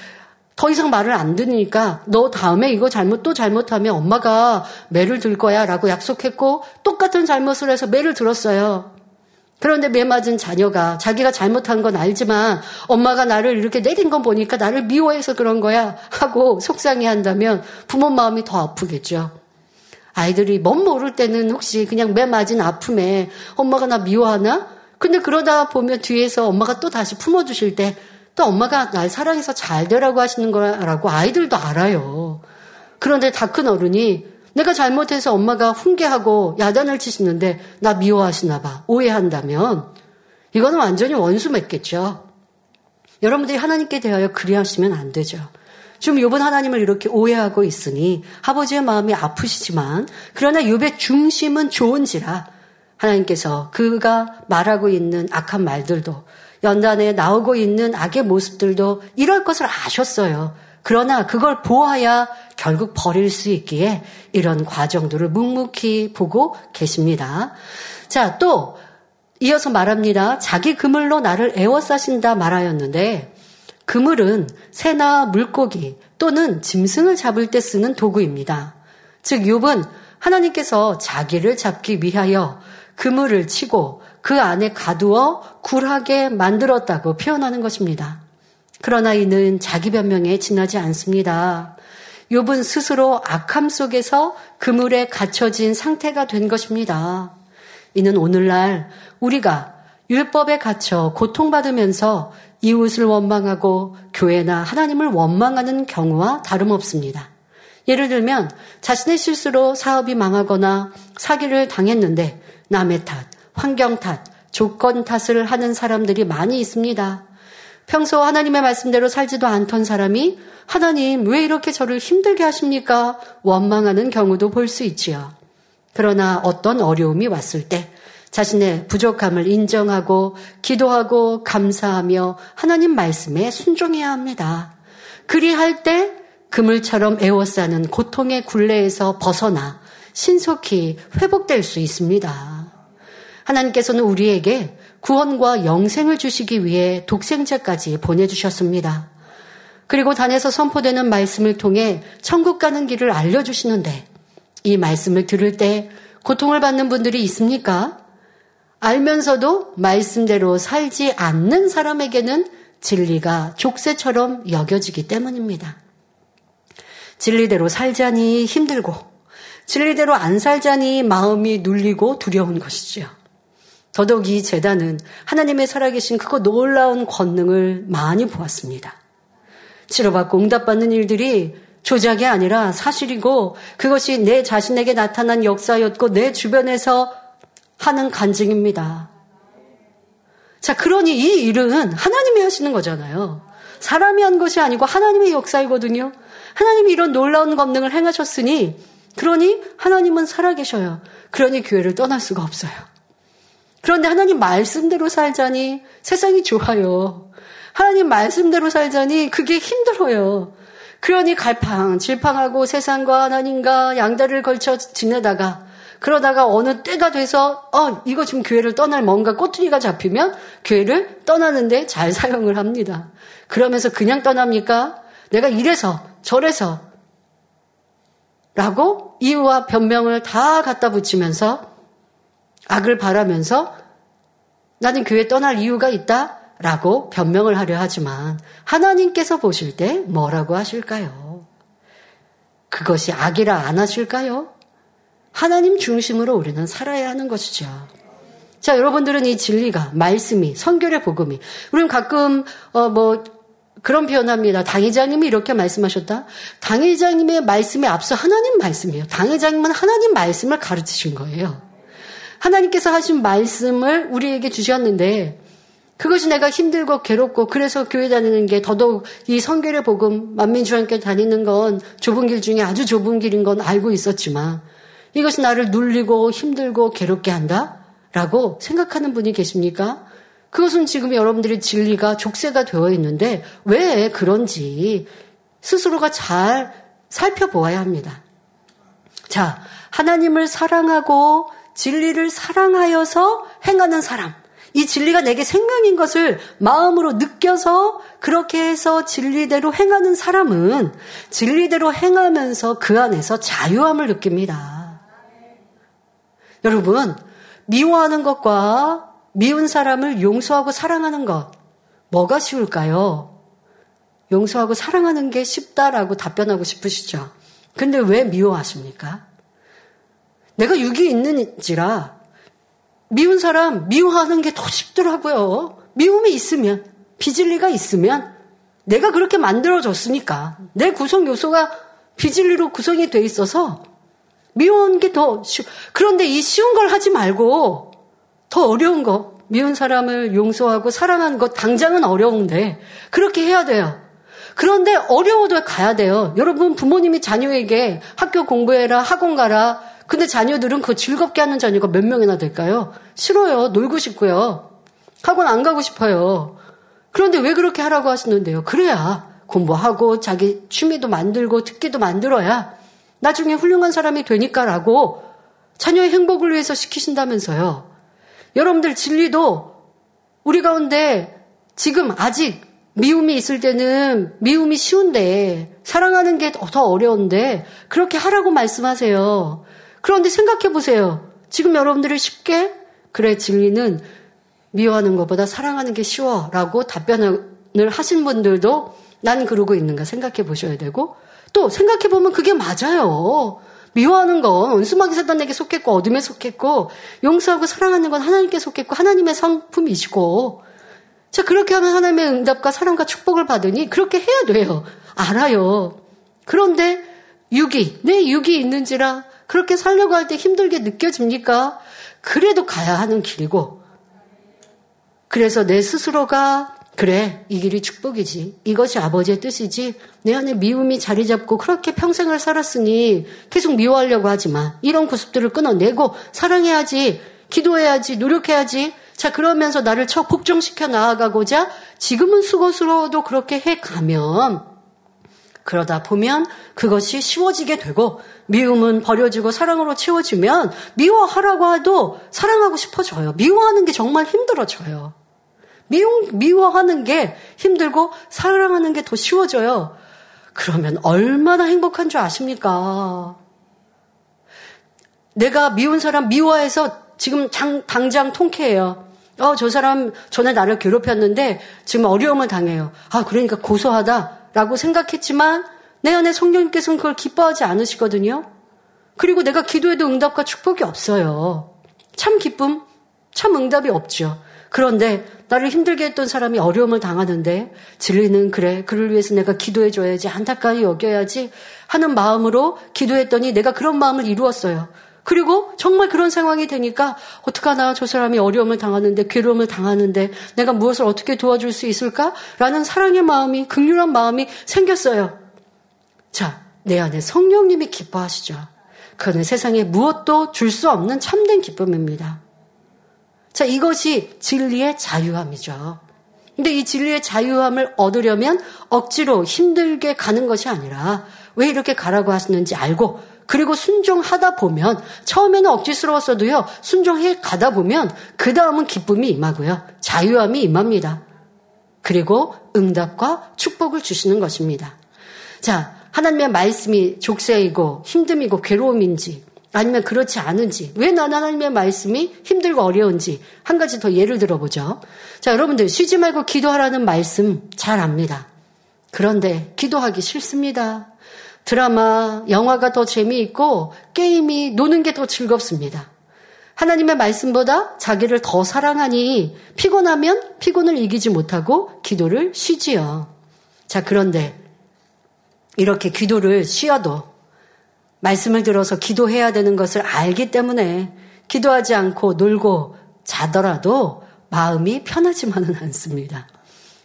더 이상 말을 안 듣으니까 너 다음에 이거 잘못 또 잘못하면 엄마가 매를 들 거야 라고 약속했고 똑같은 잘못을 해서 매를 들었어요. 그런데 매 맞은 자녀가 자기가 잘못한 건 알지만 엄마가 나를 이렇게 내린 건 보니까 나를 미워해서 그런 거야 하고 속상해 한다면 부모 마음이 더 아프겠죠. 아이들이 뭔 모를 때는 혹시 그냥 매 맞은 아픔에 엄마가 나 미워하나? 근데 그러다 보면 뒤에서 엄마가 또 다시 품어주실 때 또 엄마가 날 사랑해서 잘 되라고 하시는 거라고 아이들도 알아요. 그런데 다 큰 어른이 내가 잘못해서 엄마가 훈계하고 야단을 치시는데 나 미워하시나 봐. 오해한다면 이거는 완전히 원수 맺겠죠. 여러분들이 하나님께 대하여 그리하시면 안 되죠. 지금 요번 하나님을 이렇게 오해하고 있으니 아버지의 마음이 아프시지만 그러나 욥의 중심은 좋은지라 하나님께서 그가 말하고 있는 악한 말들도 연단에 나오고 있는 악의 모습들도 이럴 것을 아셨어요. 그러나 그걸 보아야 결국 버릴 수 있기에 이런 과정들을 묵묵히 보고 계십니다. 자, 또 이어서 말합니다. 자기 그물로 나를 애워싸신다 말하였는데 그물은 새나 물고기 또는 짐승을 잡을 때 쓰는 도구입니다. 즉 욥은 하나님께서 자기를 잡기 위하여 그물을 치고 그 안에 가두어 굴하게 만들었다고 표현하는 것입니다. 그러나 이는 자기 변명에 지나지 않습니다. 욥은 스스로 악함 속에서 그물에 갇혀진 상태가 된 것입니다. 이는 오늘날 우리가 율법에 갇혀 고통받으면서 이웃을 원망하고 교회나 하나님을 원망하는 경우와 다름없습니다. 예를 들면 자신의 실수로 사업이 망하거나 사기를 당했는데 남의 탓, 환경 탓, 조건 탓을 하는 사람들이 많이 있습니다. 평소 하나님의 말씀대로 살지도 않던 사람이 하나님 왜 이렇게 저를 힘들게 하십니까? 원망하는 경우도 볼 수 있지요. 그러나 어떤 어려움이 왔을 때 자신의 부족함을 인정하고 기도하고 감사하며 하나님 말씀에 순종해야 합니다. 그리할 때 그물처럼 에워싸는 고통의 굴레에서 벗어나 신속히 회복될 수 있습니다. 하나님께서는 우리에게 구원과 영생을 주시기 위해 독생자까지 보내주셨습니다. 그리고 단에서 선포되는 말씀을 통해 천국 가는 길을 알려주시는데 이 말씀을 들을 때 고통을 받는 분들이 있습니까? 알면서도 말씀대로 살지 않는 사람에게는 진리가 족쇄처럼 여겨지기 때문입니다. 진리대로 살자니 힘들고 진리대로 안 살자니 마음이 눌리고 두려운 것이지요. 더더욱 이 재단은 하나님의 살아계신 그거 놀라운 권능을 많이 보았습니다. 치료받고 응답받는 일들이 조작이 아니라 사실이고 그것이 내 자신에게 나타난 역사였고 내 주변에서 하는 간증입니다. 자, 그러니 이 일은 하나님이 하시는 거잖아요. 사람이 한 것이 아니고 하나님의 역사이거든요. 하나님이 이런 놀라운 권능을 행하셨으니, 그러니 하나님은 살아계셔요. 그러니 교회를 떠날 수가 없어요. 그런데 하나님 말씀대로 살자니 세상이 좋아요. 하나님 말씀대로 살자니 그게 힘들어요. 그러니 갈팡 질팡하고 세상과 하나님과 양다리를 걸쳐 지내다가 그러다가 어느 때가 돼서 어 이거 지금 교회를 떠날 뭔가 꼬투리가 잡히면 교회를 떠나는데 잘 사용을 합니다. 그러면서 그냥 떠납니까? 내가 이래서 저래서 라고 이유와 변명을 다 갖다 붙이면서 악을 바라면서 나는 교회 떠날 이유가 있다 라고 변명을 하려 하지만 하나님께서 보실 때 뭐라고 하실까요? 그것이 악이라 안 하실까요? 하나님 중심으로 우리는 살아야 하는 것이죠. 자, 여러분들은 이 진리가, 말씀이, 성결의 복음이, 우리는 가끔, 어, 뭐, 그런 표현합니다. 당회장님이 이렇게 말씀하셨다. 당회장님의 말씀에 앞서 하나님 말씀이에요. 당회장님은 하나님 말씀을 가르치신 거예요. 하나님께서 하신 말씀을 우리에게 주셨는데, 그것이 내가 힘들고 괴롭고 그래서 교회 다니는 게 더더욱 이 성결의 복음 만민주 함께 다니는 건 좁은 길 중에 아주 좁은 길인 건 알고 있었지만 이것이 나를 눌리고 힘들고 괴롭게 한다? 라고 생각하는 분이 계십니까? 그것은 지금 여러분들의 진리가 족쇄가 되어 있는데 왜 그런지 스스로가 잘 살펴보아야 합니다. 자, 하나님을 사랑하고 진리를 사랑하여서 행하는 사람. 이 진리가 내게 생명인 것을 마음으로 느껴서 그렇게 해서 진리대로 행하는 사람은 진리대로 행하면서 그 안에서 자유함을 느낍니다. 여러분, 미워하는 것과 미운 사람을 용서하고 사랑하는 것, 뭐가 쉬울까요? 용서하고 사랑하는 게 쉽다라고 답변하고 싶으시죠? 근데 왜 미워하십니까? 내가 육이 있는지라 미운 사람 미워하는 게 더 쉽더라고요. 미움이 있으면, 비질리가 있으면 내가 그렇게 만들어졌으니까 내 구성 요소가 비질리로 구성이 돼 있어서 미운 게 더 쉬워. 그런데 이 쉬운 걸 하지 말고 더 어려운 거. 미운 사람을 용서하고 사랑하는 것 당장은 어려운데 그렇게 해야 돼요. 그런데 어려워도 가야 돼요. 여러분 부모님이 자녀에게 학교 공부해라, 학원 가라. 근데 자녀들은 그 즐겁게 하는 자녀가 몇 명이나 될까요? 싫어요. 놀고 싶고요. 학원 안 가고 싶어요. 그런데 왜 그렇게 하라고 하시는데요? 그래야 공부하고 자기 취미도 만들고 특기도 만들어야 나중에 훌륭한 사람이 되니까라고 자녀의 행복을 위해서 시키신다면서요. 여러분들 진리도 우리 가운데 지금 아직 미움이 있을 때는 미움이 쉬운데 사랑하는 게 더 어려운데 그렇게 하라고 말씀하세요. 그런데 생각해 보세요. 지금 여러분들이 쉽게 그래 진리는 미워하는 것보다 사랑하는 게 쉬워라고 답변을 하신 분들도 난 그러고 있는가 생각해 보셔야 되고 또 생각해 보면 그게 맞아요. 미워하는 건 원수마귀 사단에게 속했고 어둠에 속했고 용서하고 사랑하는 건 하나님께 속했고 하나님의 성품이시고 자 그렇게 하면 하나님의 응답과 사랑과 축복을 받으니 그렇게 해야 돼요. 알아요. 그런데 육이, 내 육이 있는지라 그렇게 살려고 할 때 힘들게 느껴집니까? 그래도 가야 하는 길이고, 그래서 내 스스로가 그래, 이 길이 축복이지. 이것이 아버지의 뜻이지. 내 안에 미움이 자리 잡고 그렇게 평생을 살았으니 계속 미워하려고 하지 마. 이런 구습들을 끊어내고 사랑해야지. 기도해야지. 노력해야지. 자, 그러면서 나를 쳐 복종시켜 나아가고자 지금은 수고스러워도 그렇게 해 가면 그러다 보면 그것이 쉬워지게 되고 미움은 버려지고 사랑으로 채워지면 미워하라고 해도 사랑하고 싶어져요. 미워하는 게 정말 힘들어져요. 미워, 미워하는 게 힘들고 사랑하는 게 더 쉬워져요. 그러면 얼마나 행복한 줄 아십니까? 내가 미운 사람 미워해서 지금 장, 당장 통쾌해요. 어, 저 사람 전에 나를 괴롭혔는데 지금 어려움을 당해요. 아, 그러니까 고소하다 라고 생각했지만 내 안에 성령님께서는 그걸 기뻐하지 않으시거든요. 그리고 내가 기도해도 응답과 축복이 없어요. 참 기쁨, 참 응답이 없죠. 그런데 나를 힘들게 했던 사람이 어려움을 당하는데 진리는 그래 그를 위해서 내가 기도해 줘야지 안타까이 여겨야지 하는 마음으로 기도했더니 내가 그런 마음을 이루었어요. 그리고 정말 그런 상황이 되니까 어떡하나 저 사람이 어려움을 당하는데 괴로움을 당하는데 내가 무엇을 어떻게 도와줄 수 있을까라는 사랑의 마음이 극률한 마음이 생겼어요. 자, 내 안에 성령님이 기뻐하시죠. 그는 세상에 무엇도 줄 수 없는 참된 기쁨입니다. 자, 이것이 진리의 자유함이죠. 근데 이 진리의 자유함을 얻으려면 억지로 힘들게 가는 것이 아니라 왜 이렇게 가라고 하시는지 알고 그리고 순종하다 보면 처음에는 억지스러웠어도요 순종해 가다 보면 그 다음은 기쁨이 임하고요 자유함이 임합니다. 그리고 응답과 축복을 주시는 것입니다. 자 하나님의 말씀이 족쇄이고 힘듦이고 괴로움인지 아니면 그렇지 않은지, 왜 난 하나님의 말씀이 힘들고 어려운지 한 가지 더 예를 들어보죠. 자, 여러분들 쉬지 말고 기도하라는 말씀 잘 압니다. 그런데 기도하기 싫습니다. 드라마, 영화가 더 재미있고 게임이 노는 게 더 즐겁습니다. 하나님의 말씀보다 자기를 더 사랑하니 피곤하면 피곤을 이기지 못하고 기도를 쉬지요. 자, 그런데 이렇게 기도를 쉬어도 말씀을 들어서 기도해야 되는 것을 알기 때문에 기도하지 않고 놀고 자더라도 마음이 편하지만은 않습니다.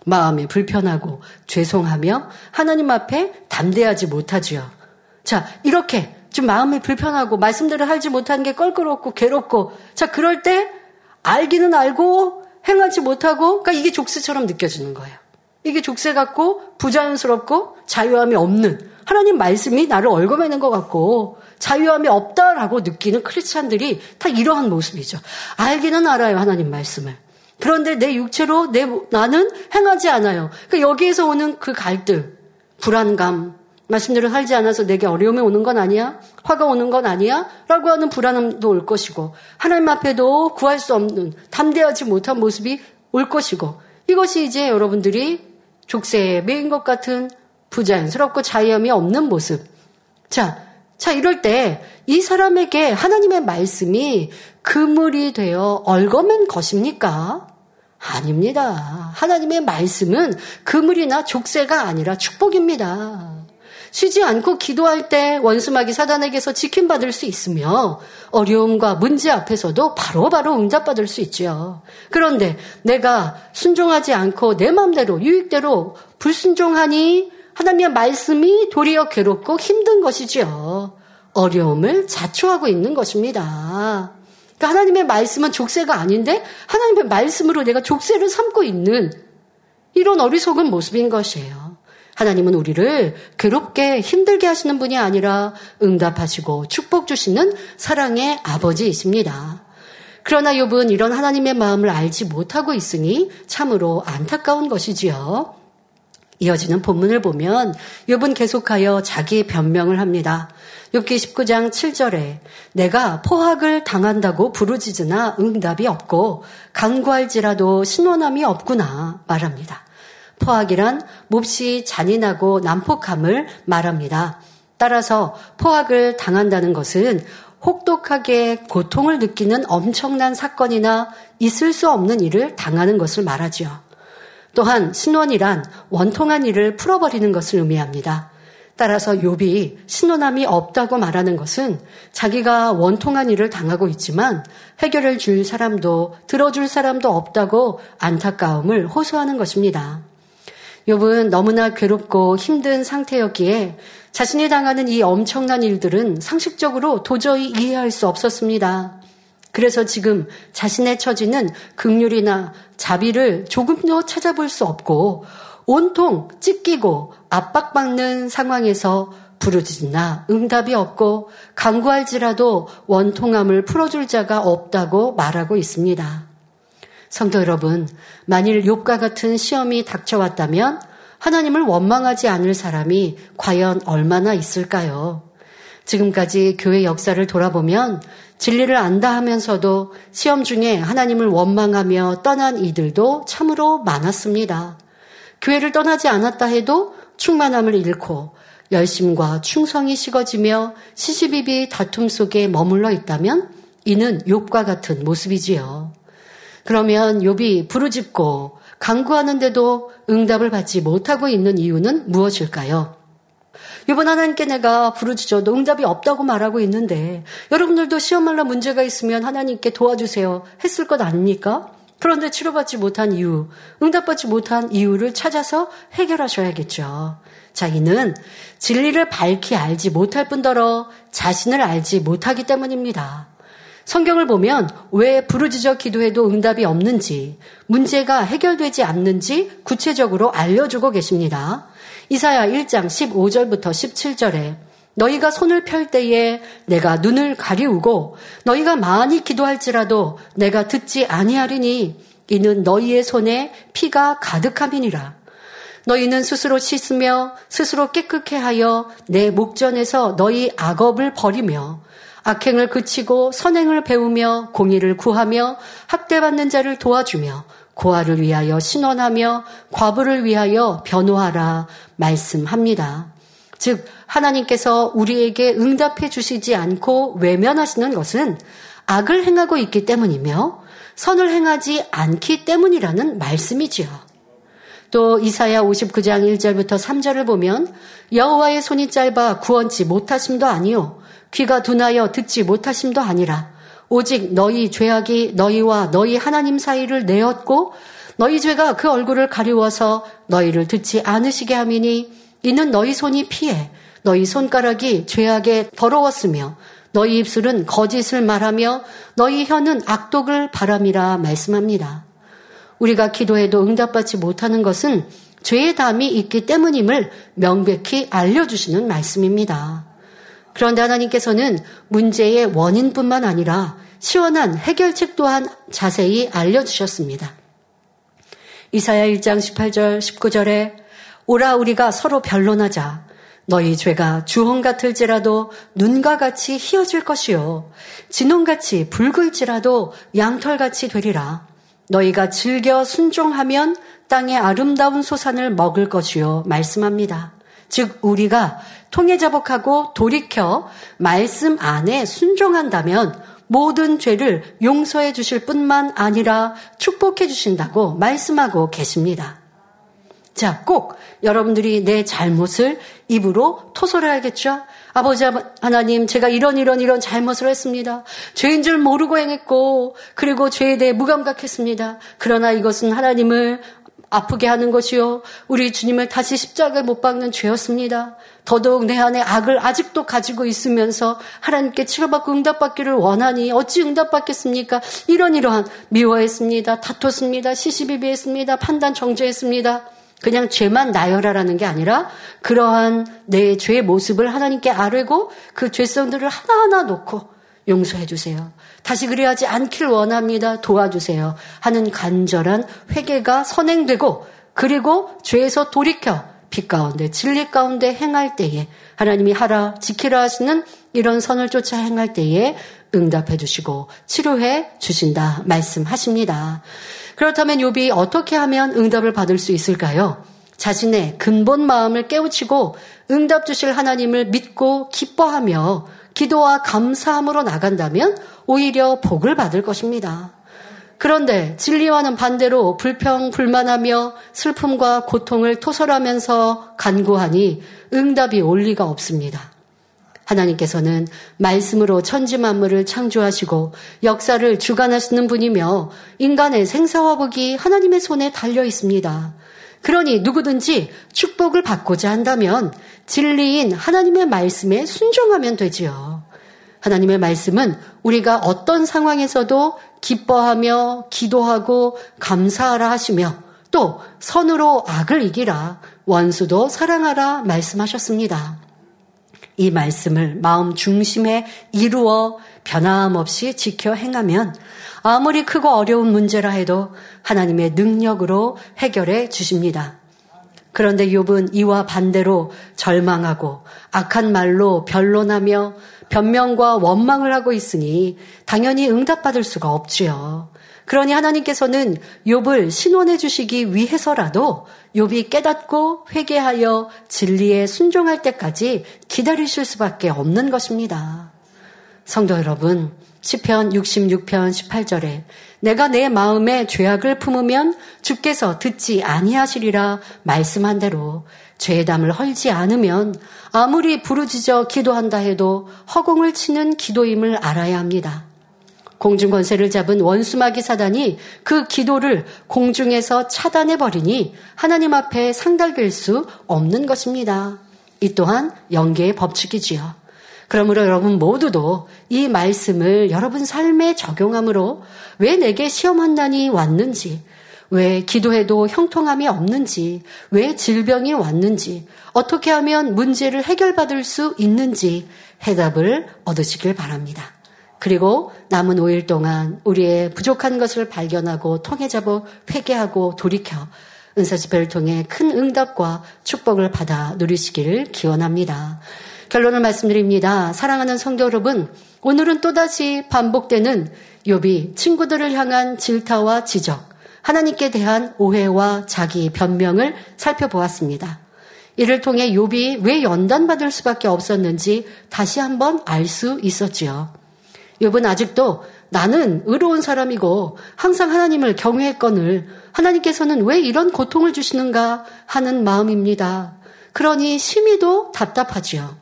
마음이 불편하고 죄송하며 하나님 앞에 담대하지 못하지요. 자, 이렇게 좀 마음이 불편하고 말씀대로 하지 못하는 게 껄끄럽고 괴롭고 자, 그럴 때 알기는 알고 행하지 못하고 그러니까 이게 족쇄처럼 느껴지는 거예요. 이게 족쇄 같고 부자연스럽고 자유함이 없는 하나님 말씀이 나를 얽어매는 것 같고 자유함이 없다라고 느끼는 크리스찬들이 다 이러한 모습이죠. 알기는 알아요 하나님 말씀을. 그런데 내 육체로 내 나는 행하지 않아요. 그러니까 여기에서 오는 그 갈등, 불안감, 말씀대로 살지 않아서 내게 어려움이 오는 건 아니야? 화가 오는 건 아니야? 라고 하는 불안함도 올 것이고, 하나님 앞에도 구할 수 없는, 담대하지 못한 모습이 올 것이고, 이것이 이제 여러분들이 족쇄에 매인 것 같은 부자연스럽고 자유함이 없는 모습. 자, 자, 이럴 때 이 사람에게 하나님의 말씀이 그물이 되어 얽어맨 것입니까? 아닙니다. 하나님의 말씀은 그물이나 족쇄가 아니라 축복입니다. 쉬지 않고 기도할 때 원수마귀 사단에게서 지킴받을 수 있으며 어려움과 문제 앞에서도 바로바로 바로 응답받을 수 있지요. 그런데 내가 순종하지 않고 내 마음대로 유익대로 불순종하니 하나님의 말씀이 도리어 괴롭고 힘든 것이지요. 어려움을 자초하고 있는 것입니다. 그러니까 하나님의 말씀은 족쇄가 아닌데 하나님의 말씀으로 내가 족쇄를 삼고 있는 이런 어리석은 모습인 것이에요. 하나님은 우리를 괴롭게 힘들게 하시는 분이 아니라 응답하시고 축복 주시는 사랑의 아버지이십니다. 그러나 욥은 이런 하나님의 마음을 알지 못하고 있으니 참으로 안타까운 것이지요. 이어지는 본문을 보면 욥은 계속하여 자기 변명을 합니다. 욥기 19장 7절에 내가 포학을 당한다고 부르짖으나 응답이 없고 간구할지라도 신원함이 없구나 말합니다. 포학이란 몹시 잔인하고 난폭함을 말합니다. 따라서 포학을 당한다는 것은 혹독하게 고통을 느끼는 엄청난 사건이나 있을 수 없는 일을 당하는 것을 말하지요. 또한 신원이란 원통한 일을 풀어버리는 것을 의미합니다. 따라서 욥이 신호남이 없다고 말하는 것은 자기가 원통한 일을 당하고 있지만 해결해 줄 사람도 들어줄 사람도 없다고 안타까움을 호소하는 것입니다. 욥은 너무나 괴롭고 힘든 상태였기에 자신이 당하는 이 엄청난 일들은 상식적으로 도저히 이해할 수 없었습니다. 그래서 지금 자신의 처지는 극률이나 자비를 조금도 찾아볼 수 없고 온통 찢기고 압박받는 상황에서 부르짖나 응답이 없고 강구할지라도 원통함을 풀어줄 자가 없다고 말하고 있습니다. 성도 여러분, 만일 욥과 같은 시험이 닥쳐왔다면 하나님을 원망하지 않을 사람이 과연 얼마나 있을까요? 지금까지 교회 역사를 돌아보면 진리를 안다 하면서도 시험 중에 하나님을 원망하며 떠난 이들도 참으로 많았습니다. 교회를 떠나지 않았다 해도 충만함을 잃고 열심과 충성이 식어지며 시시비비 다툼 속에 머물러 있다면 이는 욥과 같은 모습이지요. 그러면 욥이 부르짖고 강구하는데도 응답을 받지 못하고 있는 이유는 무엇일까요? 이번 하나님께 내가 부르짖어도 응답이 없다고 말하고 있는데 여러분들도 시험말라 문제가 있으면 하나님께 도와주세요 했을 것 아닙니까? 그런데 치료받지 못한 이유, 응답받지 못한 이유를 찾아서 해결하셔야겠죠. 자, 이는 진리를 밝히 알지 못할 뿐더러 자신을 알지 못하기 때문입니다. 성경을 보면 왜 부르짖어 기도해도 응답이 없는지, 문제가 해결되지 않는지 구체적으로 알려주고 계십니다. 이사야 1장 15절부터 17절에 너희가 손을 펼 때에 내가 눈을 가리우고 너희가 많이 기도할지라도 내가 듣지 아니하리니 이는 너희의 손에 피가 가득함이니라. 너희는 스스로 씻으며 스스로 깨끗해 하여 내 목전에서 너희 악업을 버리며 악행을 그치고 선행을 배우며 공의를 구하며 학대받는 자를 도와주며 고아를 위하여 신원하며 과부를 위하여 변호하라 말씀합니다. 즉 하나님께서 우리에게 응답해 주시지 않고 외면하시는 것은 악을 행하고 있기 때문이며 선을 행하지 않기 때문이라는 말씀이지요. 또 이사야 59장 1절부터 3절을 보면 여호와의 손이 짧아 구원치 못하심도 아니요 귀가 둔하여 듣지 못하심도 아니라 오직 너희 죄악이 너희와 너희 하나님 사이를 내었고 너희 죄가 그 얼굴을 가리워서 너희를 듣지 않으시게 함이니 이는 너희 손이 피해 너희 손가락이 죄악에 더러웠으며 너희 입술은 거짓을 말하며 너희 혀는 악독을 바람이라 말씀합니다. 우리가 기도해도 응답받지 못하는 것은 죄의 담이 있기 때문임을 명백히 알려주시는 말씀입니다. 그런데 하나님께서는 문제의 원인뿐만 아니라 시원한 해결책 또한 자세히 알려주셨습니다. 이사야 1장 18절 19절에 오라 우리가 서로 변론하자 너희 죄가 주홍 같을지라도 눈과 같이 희어질 것이요 진홍같이 붉을지라도 양털같이 되리라 너희가 즐겨 순종하면 땅의 아름다운 소산을 먹을 것이요 말씀합니다. 즉 우리가 통해 자복하고 돌이켜 말씀 안에 순종한다면 모든 죄를 용서해 주실 뿐만 아니라 축복해 주신다고 말씀하고 계십니다. 자, 꼭 여러분들이 내 잘못을 입으로 토설해야겠죠? 아버지 하나님, 제가 이런 이런 이런 잘못을 했습니다. 죄인 줄 모르고 행했고, 그리고 죄에 대해 무감각했습니다. 그러나 이것은 하나님을 아프게 하는 것이요. 우리 주님을 다시 십자가에 못 박는 죄였습니다. 더더욱 내 안에 악을 아직도 가지고 있으면서 하나님께 치료받고 응답받기를 원하니 어찌 응답받겠습니까? 이런 이러한 미워했습니다. 다퉜습니다. 시시비비했습니다. 판단 정죄했습니다. 그냥 죄만 나열하라는 게 아니라 그러한 내 죄의 모습을 하나님께 아뢰고 그 죄성들을 하나하나 놓고 용서해 주세요. 다시 그래야지 않길 원합니다. 도와주세요. 하는 간절한 회개가 선행되고 그리고 죄에서 돌이켜 빛 가운데 진리 가운데 행할 때에 하나님이 하라 지키라 하시는 이런 선을 쫓아 행할 때에 응답해 주시고 치료해 주신다 말씀하십니다. 그렇다면 욥이 어떻게 하면 응답을 받을 수 있을까요? 자신의 근본 마음을 깨우치고 응답 주실 하나님을 믿고 기뻐하며 기도와 감사함으로 나간다면 오히려 복을 받을 것입니다. 그런데 진리와는 반대로 불평, 불만하며 슬픔과 고통을 토설하면서 간구하니 응답이 올 리가 없습니다. 하나님께서는 말씀으로 천지 만물을 창조하시고 역사를 주관하시는 분이며 인간의 생사와 복이 하나님의 손에 달려 있습니다. 그러니 누구든지 축복을 받고자 한다면 진리인 하나님의 말씀에 순종하면 되지요. 하나님의 말씀은 우리가 어떤 상황에서도 기뻐하며 기도하고 감사하라 하시며 또 선으로 악을 이기라 원수도 사랑하라 말씀하셨습니다. 이 말씀을 마음 중심에 이루어 변함없이 지켜 행하면 아무리 크고 어려운 문제라 해도 하나님의 능력으로 해결해 주십니다. 그런데 욥은 이와 반대로 절망하고 악한 말로 변론하며 변명과 원망을 하고 있으니 당연히 응답받을 수가 없지요. 그러니 하나님께서는 욥을 신원해 주시기 위해서라도 욥이 깨닫고 회개하여 진리에 순종할 때까지 기다리실 수밖에 없는 것입니다. 성도 여러분, 시편 66편 18절에 내가 내 마음에 죄악을 품으면 주께서 듣지 아니하시리라 말씀한 대로 죄담을 헐지 않으면 아무리 부르짖어 기도한다 해도 허공을 치는 기도임을 알아야 합니다. 공중 권세를 잡은 원수마귀 사단이 그 기도를 공중에서 차단해 버리니 하나님 앞에 상달될 수 없는 것입니다. 이 또한 연계의 법칙이지요. 그러므로 여러분 모두도 이 말씀을 여러분 삶에 적용함으로 왜 내게 시험한난이 왔는지, 왜 기도해도 형통함이 없는지, 왜 질병이 왔는지, 어떻게 하면 문제를 해결받을 수 있는지 해답을 얻으시길 바랍니다. 그리고 남은 5일 동안 우리의 부족한 것을 발견하고 통해잡아 회개하고 돌이켜 은사 집회를 통해 큰 응답과 축복을 받아 누리시기를 기원합니다. 결론을 말씀드립니다. 사랑하는 성도 여러분, 오늘은 또다시 반복되는 욥이 친구들을 향한 질타와 지적, 하나님께 대한 오해와 자기 변명을 살펴보았습니다. 이를 통해 욥이 왜 연단받을 수밖에 없었는지 다시 한번 알 수 있었지요. 욥은 아직도 나는 의로운 사람이고 항상 하나님을 경외했거늘 하나님께서는 왜 이런 고통을 주시는가 하는 마음입니다. 그러니 심히도 답답하지요.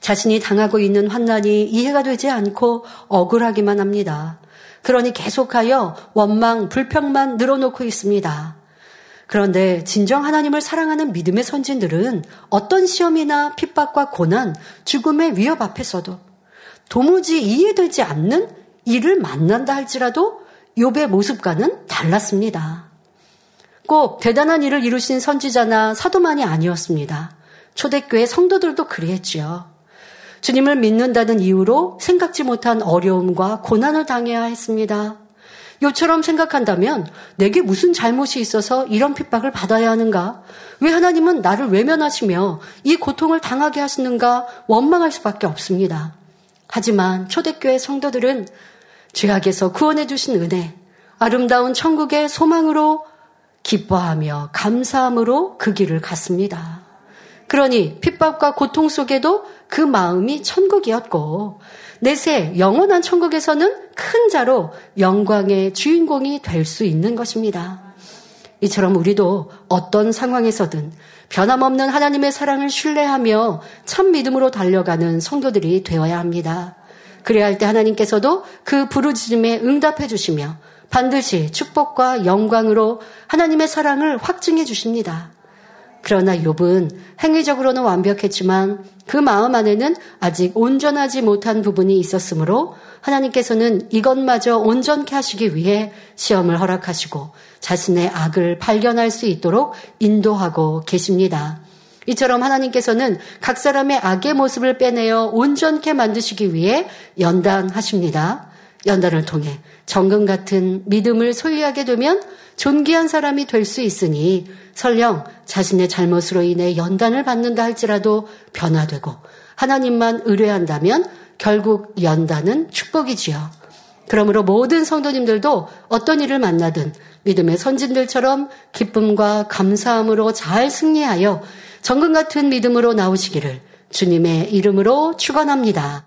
자신이 당하고 있는 환난이 이해가 되지 않고 억울하기만 합니다. 그러니 계속하여 원망, 불평만 늘어놓고 있습니다. 그런데 진정 하나님을 사랑하는 믿음의 선진들은 어떤 시험이나 핍박과 고난, 죽음의 위협 앞에서도 도무지 이해되지 않는 일을 만난다 할지라도 욥의 모습과는 달랐습니다. 꼭 대단한 일을 이루신 선지자나 사도만이 아니었습니다. 초대교회 성도들도 그리했지요. 주님을 믿는다는 이유로 생각지 못한 어려움과 고난을 당해야 했습니다. 요처럼 생각한다면 내게 무슨 잘못이 있어서 이런 핍박을 받아야 하는가? 왜 하나님은 나를 외면하시며 이 고통을 당하게 하시는가 원망할 수밖에 없습니다. 하지만 초대교회 성도들은 죄악에서 구원해 주신 은혜, 아름다운 천국의 소망으로 기뻐하며 감사함으로 그 길을 갔습니다. 그러니 핍박과 고통 속에도 그 마음이 천국이었고 내세 영원한 천국에서는 큰 자로 영광의 주인공이 될 수 있는 것입니다. 이처럼 우리도 어떤 상황에서든 변함없는 하나님의 사랑을 신뢰하며 참 믿음으로 달려가는 성도들이 되어야 합니다. 그래야 할 때 하나님께서도 그 부르짖음에 응답해 주시며 반드시 축복과 영광으로 하나님의 사랑을 확증해 주십니다. 그러나 욥은 행위적으로는 완벽했지만 그 마음 안에는 아직 온전하지 못한 부분이 있었으므로 하나님께서는 이것마저 온전케 하시기 위해 시험을 허락하시고 자신의 악을 발견할 수 있도록 인도하고 계십니다. 이처럼 하나님께서는 각 사람의 악의 모습을 빼내어 온전케 만드시기 위해 연단하십니다. 연단을 통해 정금 같은 믿음을 소유하게 되면 존귀한 사람이 될 수 있으니 설령 자신의 잘못으로 인해 연단을 받는다 할지라도 변화되고 하나님만 의뢰한다면 결국 연단은 축복이지요. 그러므로 모든 성도님들도 어떤 일을 만나든 믿음의 선진들처럼 기쁨과 감사함으로 잘 승리하여 정금 같은 믿음으로 나오시기를 주님의 이름으로 축원합니다.